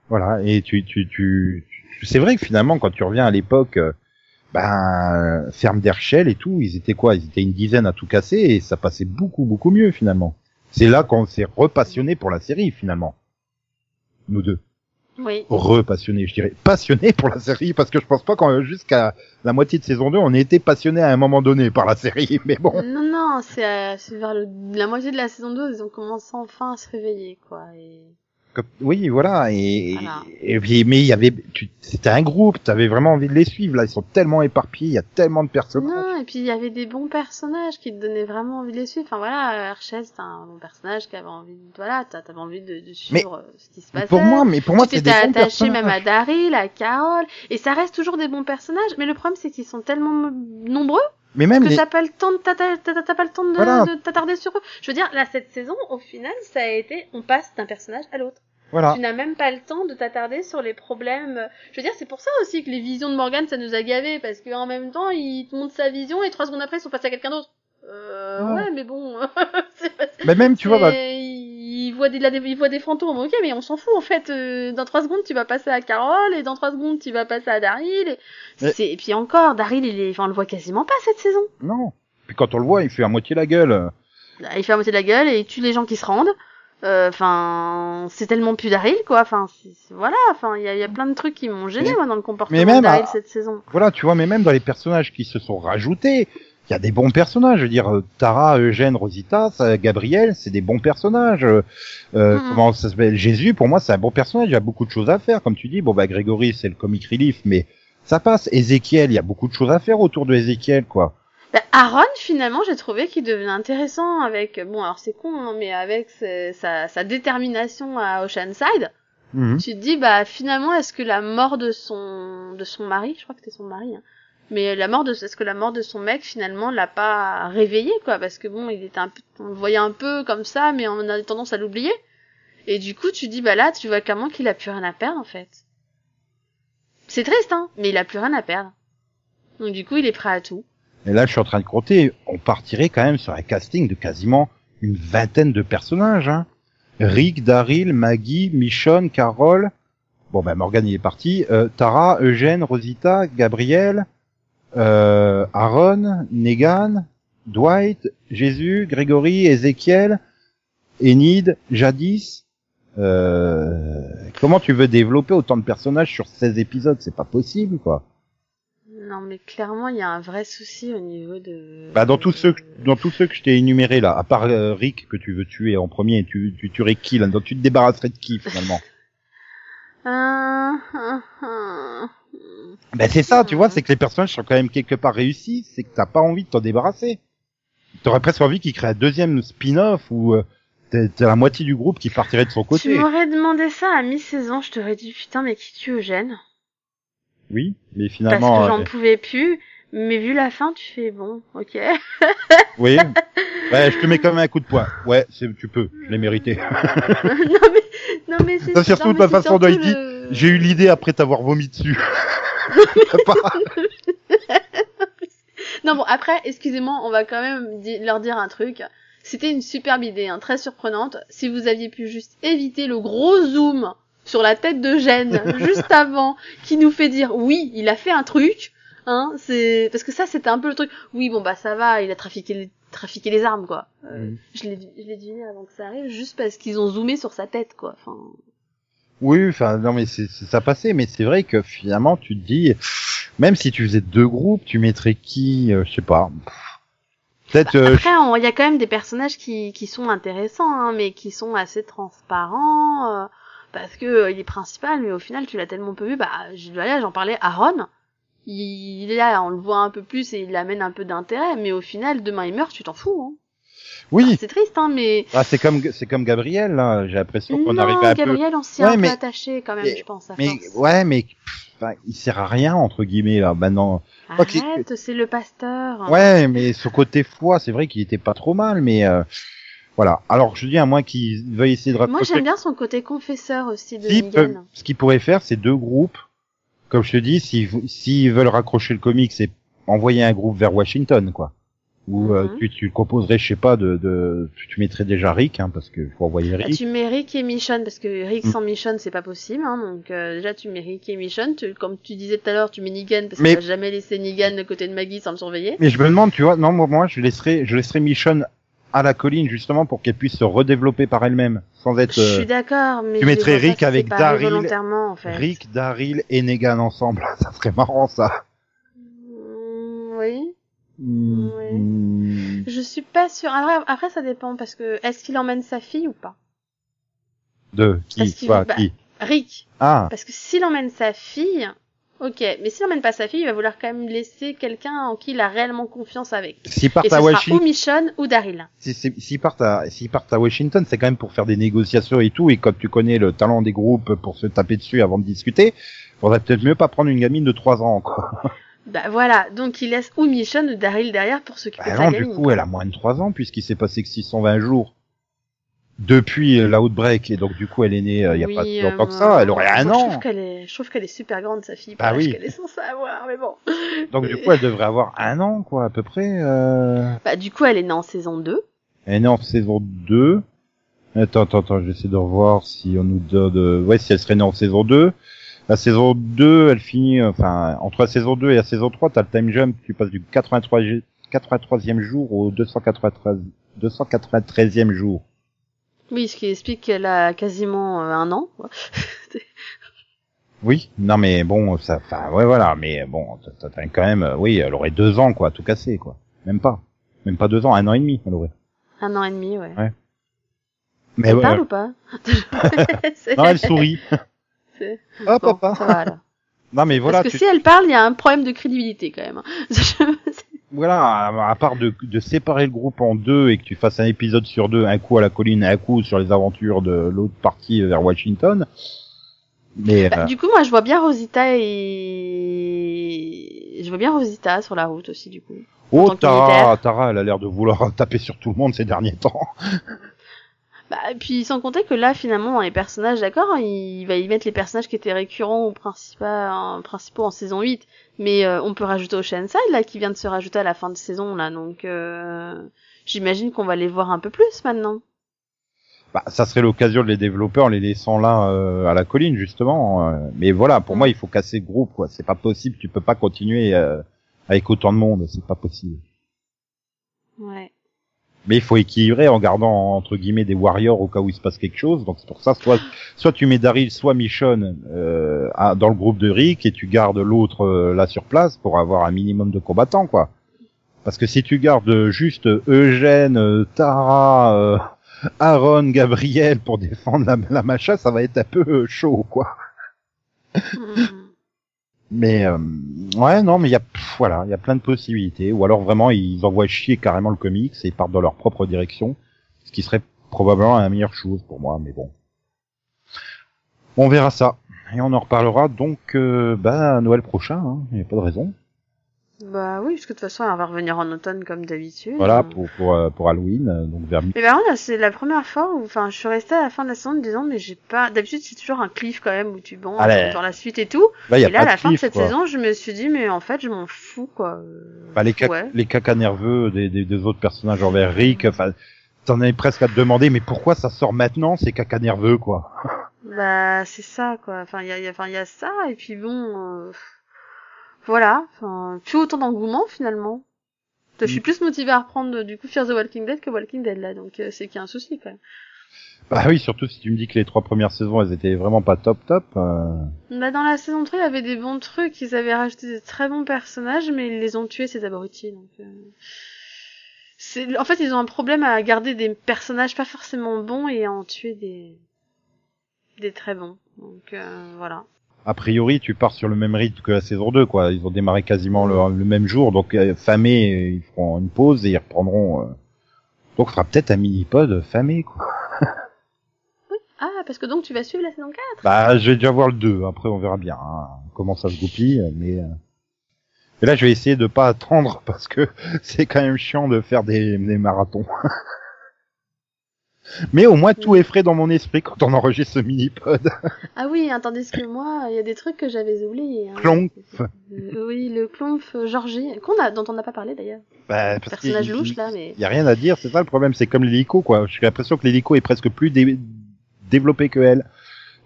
Voilà. Et tu, tu, tu, tu- c'est vrai que finalement, quand tu reviens à l'époque, euh, ben, ferme d'Herschel et tout, ils étaient quoi? Ils étaient une dizaine à tout casser et ça passait beaucoup, beaucoup mieux, finalement. C'est là qu'on s'est repassionné pour la série, finalement. Nous deux. Oui. repassionné, je dirais passionné pour la série parce que je pense pas qu'en jusqu'à la moitié de saison 2, on ait été passionné à un moment donné par la série, mais bon. Non, non, c'est euh, c'est vers le, la moitié de la saison 2, ils ont commencé enfin à se réveiller, quoi. Et... Comme- Oui, voilà et, Voilà. et puis mais il y avait tu c'était un groupe, t'avais vraiment envie de les suivre là, ils sont tellement éparpillés, il y a tellement de personnages. Non, et puis il y avait des bons personnages qui te donnaient vraiment envie de les suivre. Enfin voilà, Herschel, c'est un bon personnage qui avait envie de, voilà, t'a- t'avais envie de, de suivre euh, ce qui se passait. Pour moi, mais pour moi tu attaché même à Daryl, à Carol, et ça reste toujours des bons personnages, mais le problème c'est qu'ils sont tellement nombreux Mais même que les t'as pas le temps de Voilà. t'attarder sur eux. Je veux dire, là, cette saison, au final, ça a été, on passe d'un personnage à l'autre. voilà. Tu n'as même pas le temps de t'attarder sur les problèmes. Je veux dire, c'est pour ça aussi que les visions de Morgan, ça nous a gavés, parce qu'en même temps, il te montre sa vision et trois secondes après, ils sont passés à quelqu'un d'autre. Euh, Ouais. ouais, mais bon. pas- Mais même tu vois bah, il voit des, il voit des fantômes, ok, mais on s'en fout en fait. Euh, dans trois secondes, tu vas passer à Carole, et dans trois secondes, tu vas passer à Daryl. Et, Mais- c'est- et puis encore, Daryl, il est, enfin, on le voit quasiment pas cette saison. non. Puis quand on le voit, il fait à moitié la gueule. Il fait à moitié la gueule et il tue les gens qui se rendent. Euh, Enfin, c'est tellement plus Daryl, quoi. Enfin, voilà. Enfin, il y a, il y a plein de trucs qui m'ont gêné Mais- moi dans le comportement de Daryl à- cette saison. Voilà, tu vois, mais même dans les personnages qui se sont rajoutés, il y a des bons personnages. Je veux dire, euh, Tara, Eugène, Rosita, ça, Gabriel, c'est des bons personnages. Euh, Mhm. Comment ça s'appelle Jésus, pour moi, c'est un bon personnage. Il y a beaucoup de choses à faire, comme tu dis. Bon, bah Grégory, c'est le comic relief, mais ça passe. Ézéchiel, il y a beaucoup de choses à faire autour de Ézéchiel, quoi. Bah, Aaron, finalement, j'ai trouvé qu'il devenait intéressant avec, bon, alors c'est con, hein, mais avec sa, sa, sa détermination à Oceanside. Mhm. Tu te dis, bah, finalement, est-ce que la mort de son, de son mari, je crois que c'était son mari, hein, mais la mort de, est-ce que la mort de son mec, finalement, l'a pas réveillé, quoi, parce que bon, il était un peu, on le voyait un peu comme ça, mais on a tendance à l'oublier. Et du coup, tu dis, bah là, tu vois clairement qu'il a plus rien à perdre, en fait. C'est triste, hein, mais il a plus rien à perdre. Donc du coup, il est prêt à tout. Et là, je suis en train de compter. On partirait quand même sur un casting de quasiment une vingtaine de personnages. Hein. Rick, Daryl, Maggie, Michonne, Carole. Bon, ben Morgan il est parti. Euh, Tara, Eugène, Rosita, Gabriel, euh, Aaron, Negan, Dwight, Jésus, Grégory, Ézéchiel, Enid, Jadis. Euh, comment tu veux développer autant de personnages sur 16 épisodes? C'est pas possible, quoi. Non, mais clairement, il y a un vrai souci au niveau de. Bah dans tous ceux que, dans tous ceux que je t'ai énumérés là, à part euh, Rick que tu veux tuer en premier, tu tu tuerais qui là? Donc tu te débarrasserais de qui finalement? Ah, ah. Ben c'est ça, tu vois, c'est que les personnages sont quand même quelque part réussis, c'est que t'as pas envie de t'en débarrasser. t'aurais presque envie qu'il crée un deuxième spin-off où euh, t'as la moitié du groupe qui partirait de son Tu côté. m'aurais demandé ça à mi-saison, je t'aurais dit putain mais qui tue Eugène Oui, mais Parce finalement, que j'en euh, pouvais plus. Mais vu la fin, tu fais bon, ok. oui. Ouais, je te mets quand même un coup de poing. Ouais, c'est, tu peux, je l'ai mérité. non mais, non mais c'est Ça, surtout de c'est façon dit, le- J'ai eu l'idée après t'avoir vomi dessus. Non bon après, excusez-moi, on va quand même di- leur dire un truc. C'était une superbe idée, hein, très surprenante. Si vous aviez pu juste éviter le gros zoom sur la tête de Gênes juste avant, qui nous fait dire oui, il a fait un truc, hein, c'est parce que ça c'était un peu le truc. Oui bon bah ça va, il a trafiqué les, trafiqué les armes quoi. Euh, Mm. Je l'ai je l'ai deviné avant que ça arrive, juste parce qu'ils ont zoomé sur sa tête quoi. Enfin, Oui, enfin non mais c'est ça passait, mais c'est vrai que finalement tu te dis, même si tu faisais deux groupes, tu mettrais qui, euh, je sais pas. Peut-être. euh, Après, il y a quand même des personnages qui, qui sont intéressants, hein, mais qui sont assez transparents, euh, parce que euh, il est principal, mais au final, tu l'as tellement peu vu. Bah, j'en parlais, Aaron, il, il est là, on le voit un peu plus et il amène un peu d'intérêt, mais au final, demain il meurt, tu t'en fous. Hein. Oui, C'est triste, hein, mais ah, c'est comme c'est comme Gabriel là. J'ai l'impression qu'on non, un peu. Gabriel, on s'y est Ouais, un mais- peu attaché quand même, mais- je pense. À Mais ouais, mais enfin, il sert à rien entre guillemets là maintenant. Arrête, c'est le pasteur. Ouais, mais ce côté foi, c'est vrai qu'il était pas trop mal, mais euh, voilà. Alors je dis à moins qu'il veuille essayer de Moi, rapprocher. j'aime bien son côté confesseur aussi de S'ils Negan. ce qu'ils pourraient faire, c'est deux groupes. Comme je te dis, s'ils s'ils veulent raccrocher le comic, c'est envoyer un groupe vers Washington, quoi. Ou euh, Mhm. tu, tu composerais, je sais pas, de, de tu, tu mettrais déjà Rick, hein, parce que faut envoyer Bah, Rick. tu mets Rick et Michonne parce que Rick Mm. sans Michonne c'est pas possible hein, donc euh, déjà tu mets Rick et Michonne tu, comme tu disais tout à l'heure tu mets Negan parce Mais- que tu vas jamais laisser Negan de côté de Maggie sans le surveiller Mais je me demande, tu vois, non, moi, moi, je laisserais, je laisserais Michonne à la colline justement pour qu'elle puisse se redévelopper par elle-même, sans être je euh, suis d'accord mais tu mettrais Rick avec Daryl, volontairement en fait Rick, Daryl et Negan ensemble. Ça serait marrant, ça. Mm, oui Hmm. je suis pas sûre. Après, après ça dépend parce que est-ce qu'il emmène sa fille ou pas? De qui, quoi, bah, qui? Rick. Ah, parce que s'il emmène sa fille ok mais s'il emmène pas sa fille il va vouloir quand même laisser quelqu'un en qui il a réellement confiance avec. Partent ce à sera ou Washington. Michonne ou Daryl. Si- si- partent à, s'ils partent à Washington, c'est quand même pour faire des négociations et tout, et quand tu connais le talent des groupes pour se taper dessus avant de discuter, faudrait peut-être mieux pas prendre une gamine de 3 ans, quoi. Bah voilà, donc il laisse ou Michonne ou Daryl derrière pour s'occuper Bah de non, du coup, elle a moins de 3 ans, puisqu'il s'est passé que 620 jours depuis euh, la Outbreak, et donc du coup, elle est née euh, il y a pas si longtemps euh, que ça, elle aurait un Je an. trouve qu'elle est, je trouve qu'elle est super grande sa fille. Bah oui. qu'elle est censée avoir, mais bon. Donc du coup, elle devrait avoir un an, quoi, à peu près. Euh... Bah du coup, elle est née en saison 2. Elle est née en saison 2. Attends, attends, attends, j'essaie de revoir si on nous donne... euh, Ouais, si elle serait née en saison 2. La saison 2, elle finit... Enfin, entre la saison 2 et la saison 3, t'as le time jump, tu passes du 83, 83e jour au 293, 293e jour. Oui, ce qui explique qu'elle a quasiment euh, un an. Oui, non mais bon, ça... Enfin, ouais, voilà, mais bon, t'as quand même... Oui, elle aurait deux ans, quoi, tout cassé, quoi. Même pas. Même pas deux ans, un an et demi, elle aurait. Un an et demi, ouais. Ouais. Mais elle ouais, parle ou pas non, elle sourit. C'est- Oh, Bon, papa. Non mais voilà, Parce que tu- si elle parle, il y a un problème de crédibilité quand même. voilà, à, part de, de séparer le groupe en deux et que tu fasses un épisode sur deux, un coup à la colline, un coup sur les aventures de l'autre partie vers Washington. Mais Bah, euh, du coup, moi, je vois bien Rosita et je vois bien Rosita sur la route aussi, du coup. oh Tara. Tara, elle a l'air de vouloir taper sur tout le monde ces derniers temps. Bah, et puis sans compter que là, finalement, dans les personnages, d'accord, hein, il va y mettre les personnages qui étaient récurrents ou principaux, en, principaux en saison 8, mais euh, on peut rajouter Oceanside, là, qui vient de se rajouter à la fin de saison, là, donc euh, j'imagine qu'on va les voir un peu plus maintenant. Bah, ça serait l'occasion de les développer en les laissant là euh, à la colline justement. euh, mais voilà, pour moi, il faut casser le groupe. quoi. C'est pas possible. Tu peux pas continuer euh, avec autant de monde. C'est pas possible. Ouais. Mais il faut équilibrer en gardant entre guillemets des warriors au cas où il se passe quelque chose. Donc c'est pour ça, soit soit tu mets Daryl, soit Michonne euh, dans le groupe de Rick et tu gardes l'autre euh, là sur place pour avoir un minimum de combattants quoi. Parce que si tu gardes juste Eugène, Tara, euh, Aaron, Gabriel pour défendre la, la macha, ça va être un peu chaud quoi. Mais euh, ouais, non, mais il y a pff, voilà, il y a plein de possibilités. Ou alors vraiment, ils envoient chier carrément le comics et ils partent dans leur propre direction, ce qui serait probablement la meilleure chose pour moi. Mais bon, on verra ça et on en reparlera donc euh, bah Noël prochain. hein. Il n'y a pas de raison. Bah oui, parce que de toute façon, elle va revenir en automne comme d'habitude. Voilà pour pour, euh, pour Halloween, euh, donc vers mi- Mais par contre, c'est la première fois où, enfin, je suis restée à la fin de la saison en me disant, mais j'ai pas, d'habitude, c'est toujours un cliff quand même où tu, bon, Allez. dans la suite et tout. là il y a et là, pas à la de fin de cette quoi. saison, je me suis dit, mais en fait, je m'en fous, quoi. Euh, Bah, les, caca, ouais. les caca nerveux des, des, des autres personnages envers Rick, enfin, t'en avais presque à te demander, mais pourquoi ça sort maintenant, ces caca nerveux, quoi? Bah, c'est ça, quoi. Enfin, il y a, y a- enfin, il y a ça, et puis bon, euh, voilà. Enfin, plus autant d'engouement, finalement. Je Mm. suis plus motivée à reprendre, du coup, Fear the Walking Dead que Walking Dead, là. Donc, euh, c'est qu'il y a un souci, quand même. Bah oui, surtout si tu me dis que les trois premières saisons, elles étaient vraiment pas top top. euh, Bah, dans la saison 3, il y avait des bons trucs. Ils avaient rajouté des très bons personnages, mais ils les ont tués, ces abrutis. Donc, euh, c'est, en fait, ils ont un problème à garder des personnages pas forcément bons et à en tuer des, des très bons. Donc, euh, voilà. A priori, tu pars sur le même rythme que la saison 2, quoi. Ils ont démarré quasiment le, le même jour, donc euh, famé, euh, ils feront une pause et ils reprendront. euh, Donc, on fera peut-être un mini-pod famé, quoi. Ah, parce que donc tu vas suivre la saison 4 Bah, je vais déjà voir le 2, après on verra bien hein, comment ça se goupille, mais... euh, Et là, je vais essayer de pas attendre, parce que c'est quand même chiant de faire des, des marathons. mais au moins, tout est frais dans mon esprit quand on enregistre ce mini-pod. Ah oui, hein, tandis que moi, il y a des trucs que j'avais oubliés. Hein. Clonf. Euh, oui, le clonf Georgie, qu'on a, dont on n'a pas parlé d'ailleurs. Bah, parce Personnage louche là, mais. Il y a rien à dire, c'est ça le problème, c'est comme l'hélico, quoi. J'ai l'impression que l'hélico est presque plus dé- développé que elle.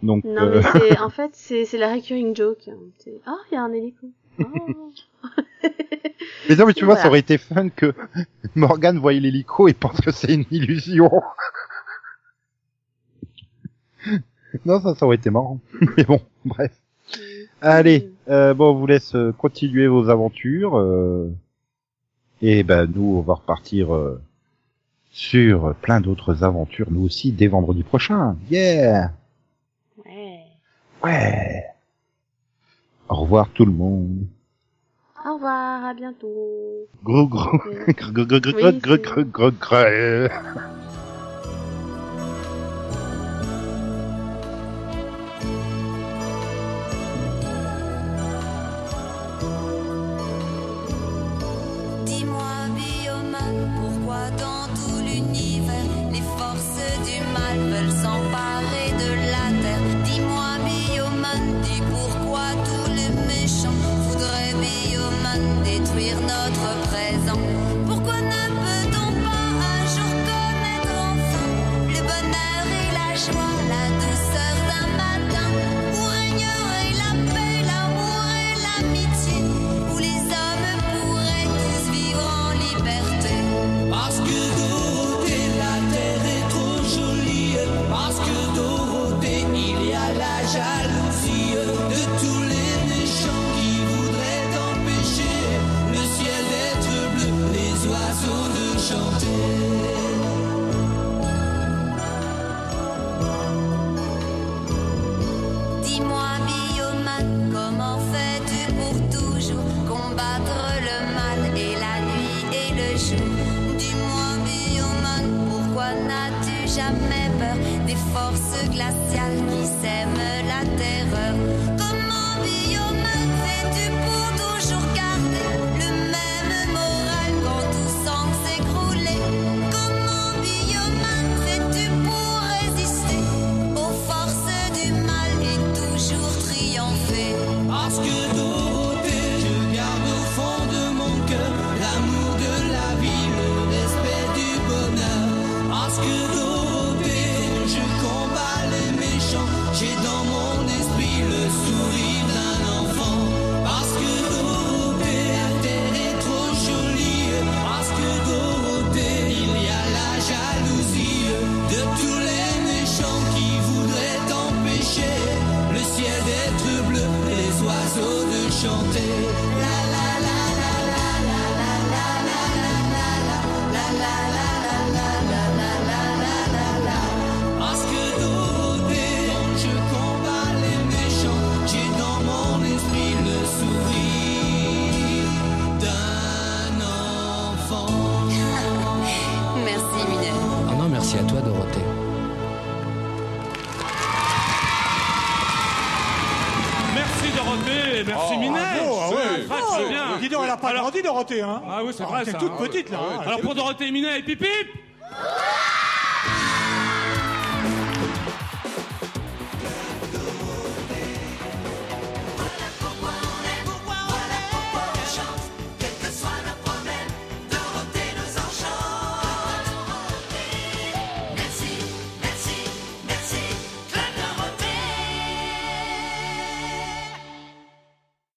Donc, Non, euh, mais en fait, c'est, la recurring joke. hein. Ah, il y a un hélico. Oh. mais non, mais tu vois, ça aurait été fun que Morgan voie l'hélico et pense que c'est une illusion. non, ça, ça aurait été marrant. Mais bon, bref. Allez, euh, bon, on vous laisse euh, continuer vos aventures. euh, et ben, nous, on va repartir euh, sur plein d'autres aventures, nous aussi, dès vendredi prochain. Yeah Ouais. Ouais. Au revoir tout le monde. Au revoir, à bientôt. Gros gros gros gros gros gros gros gros gros. Dorothée, hein Ah oui, c'est vrai Elle ça. était toute petite, là. hein. Alors pour Dorothée et Minet, et pip pip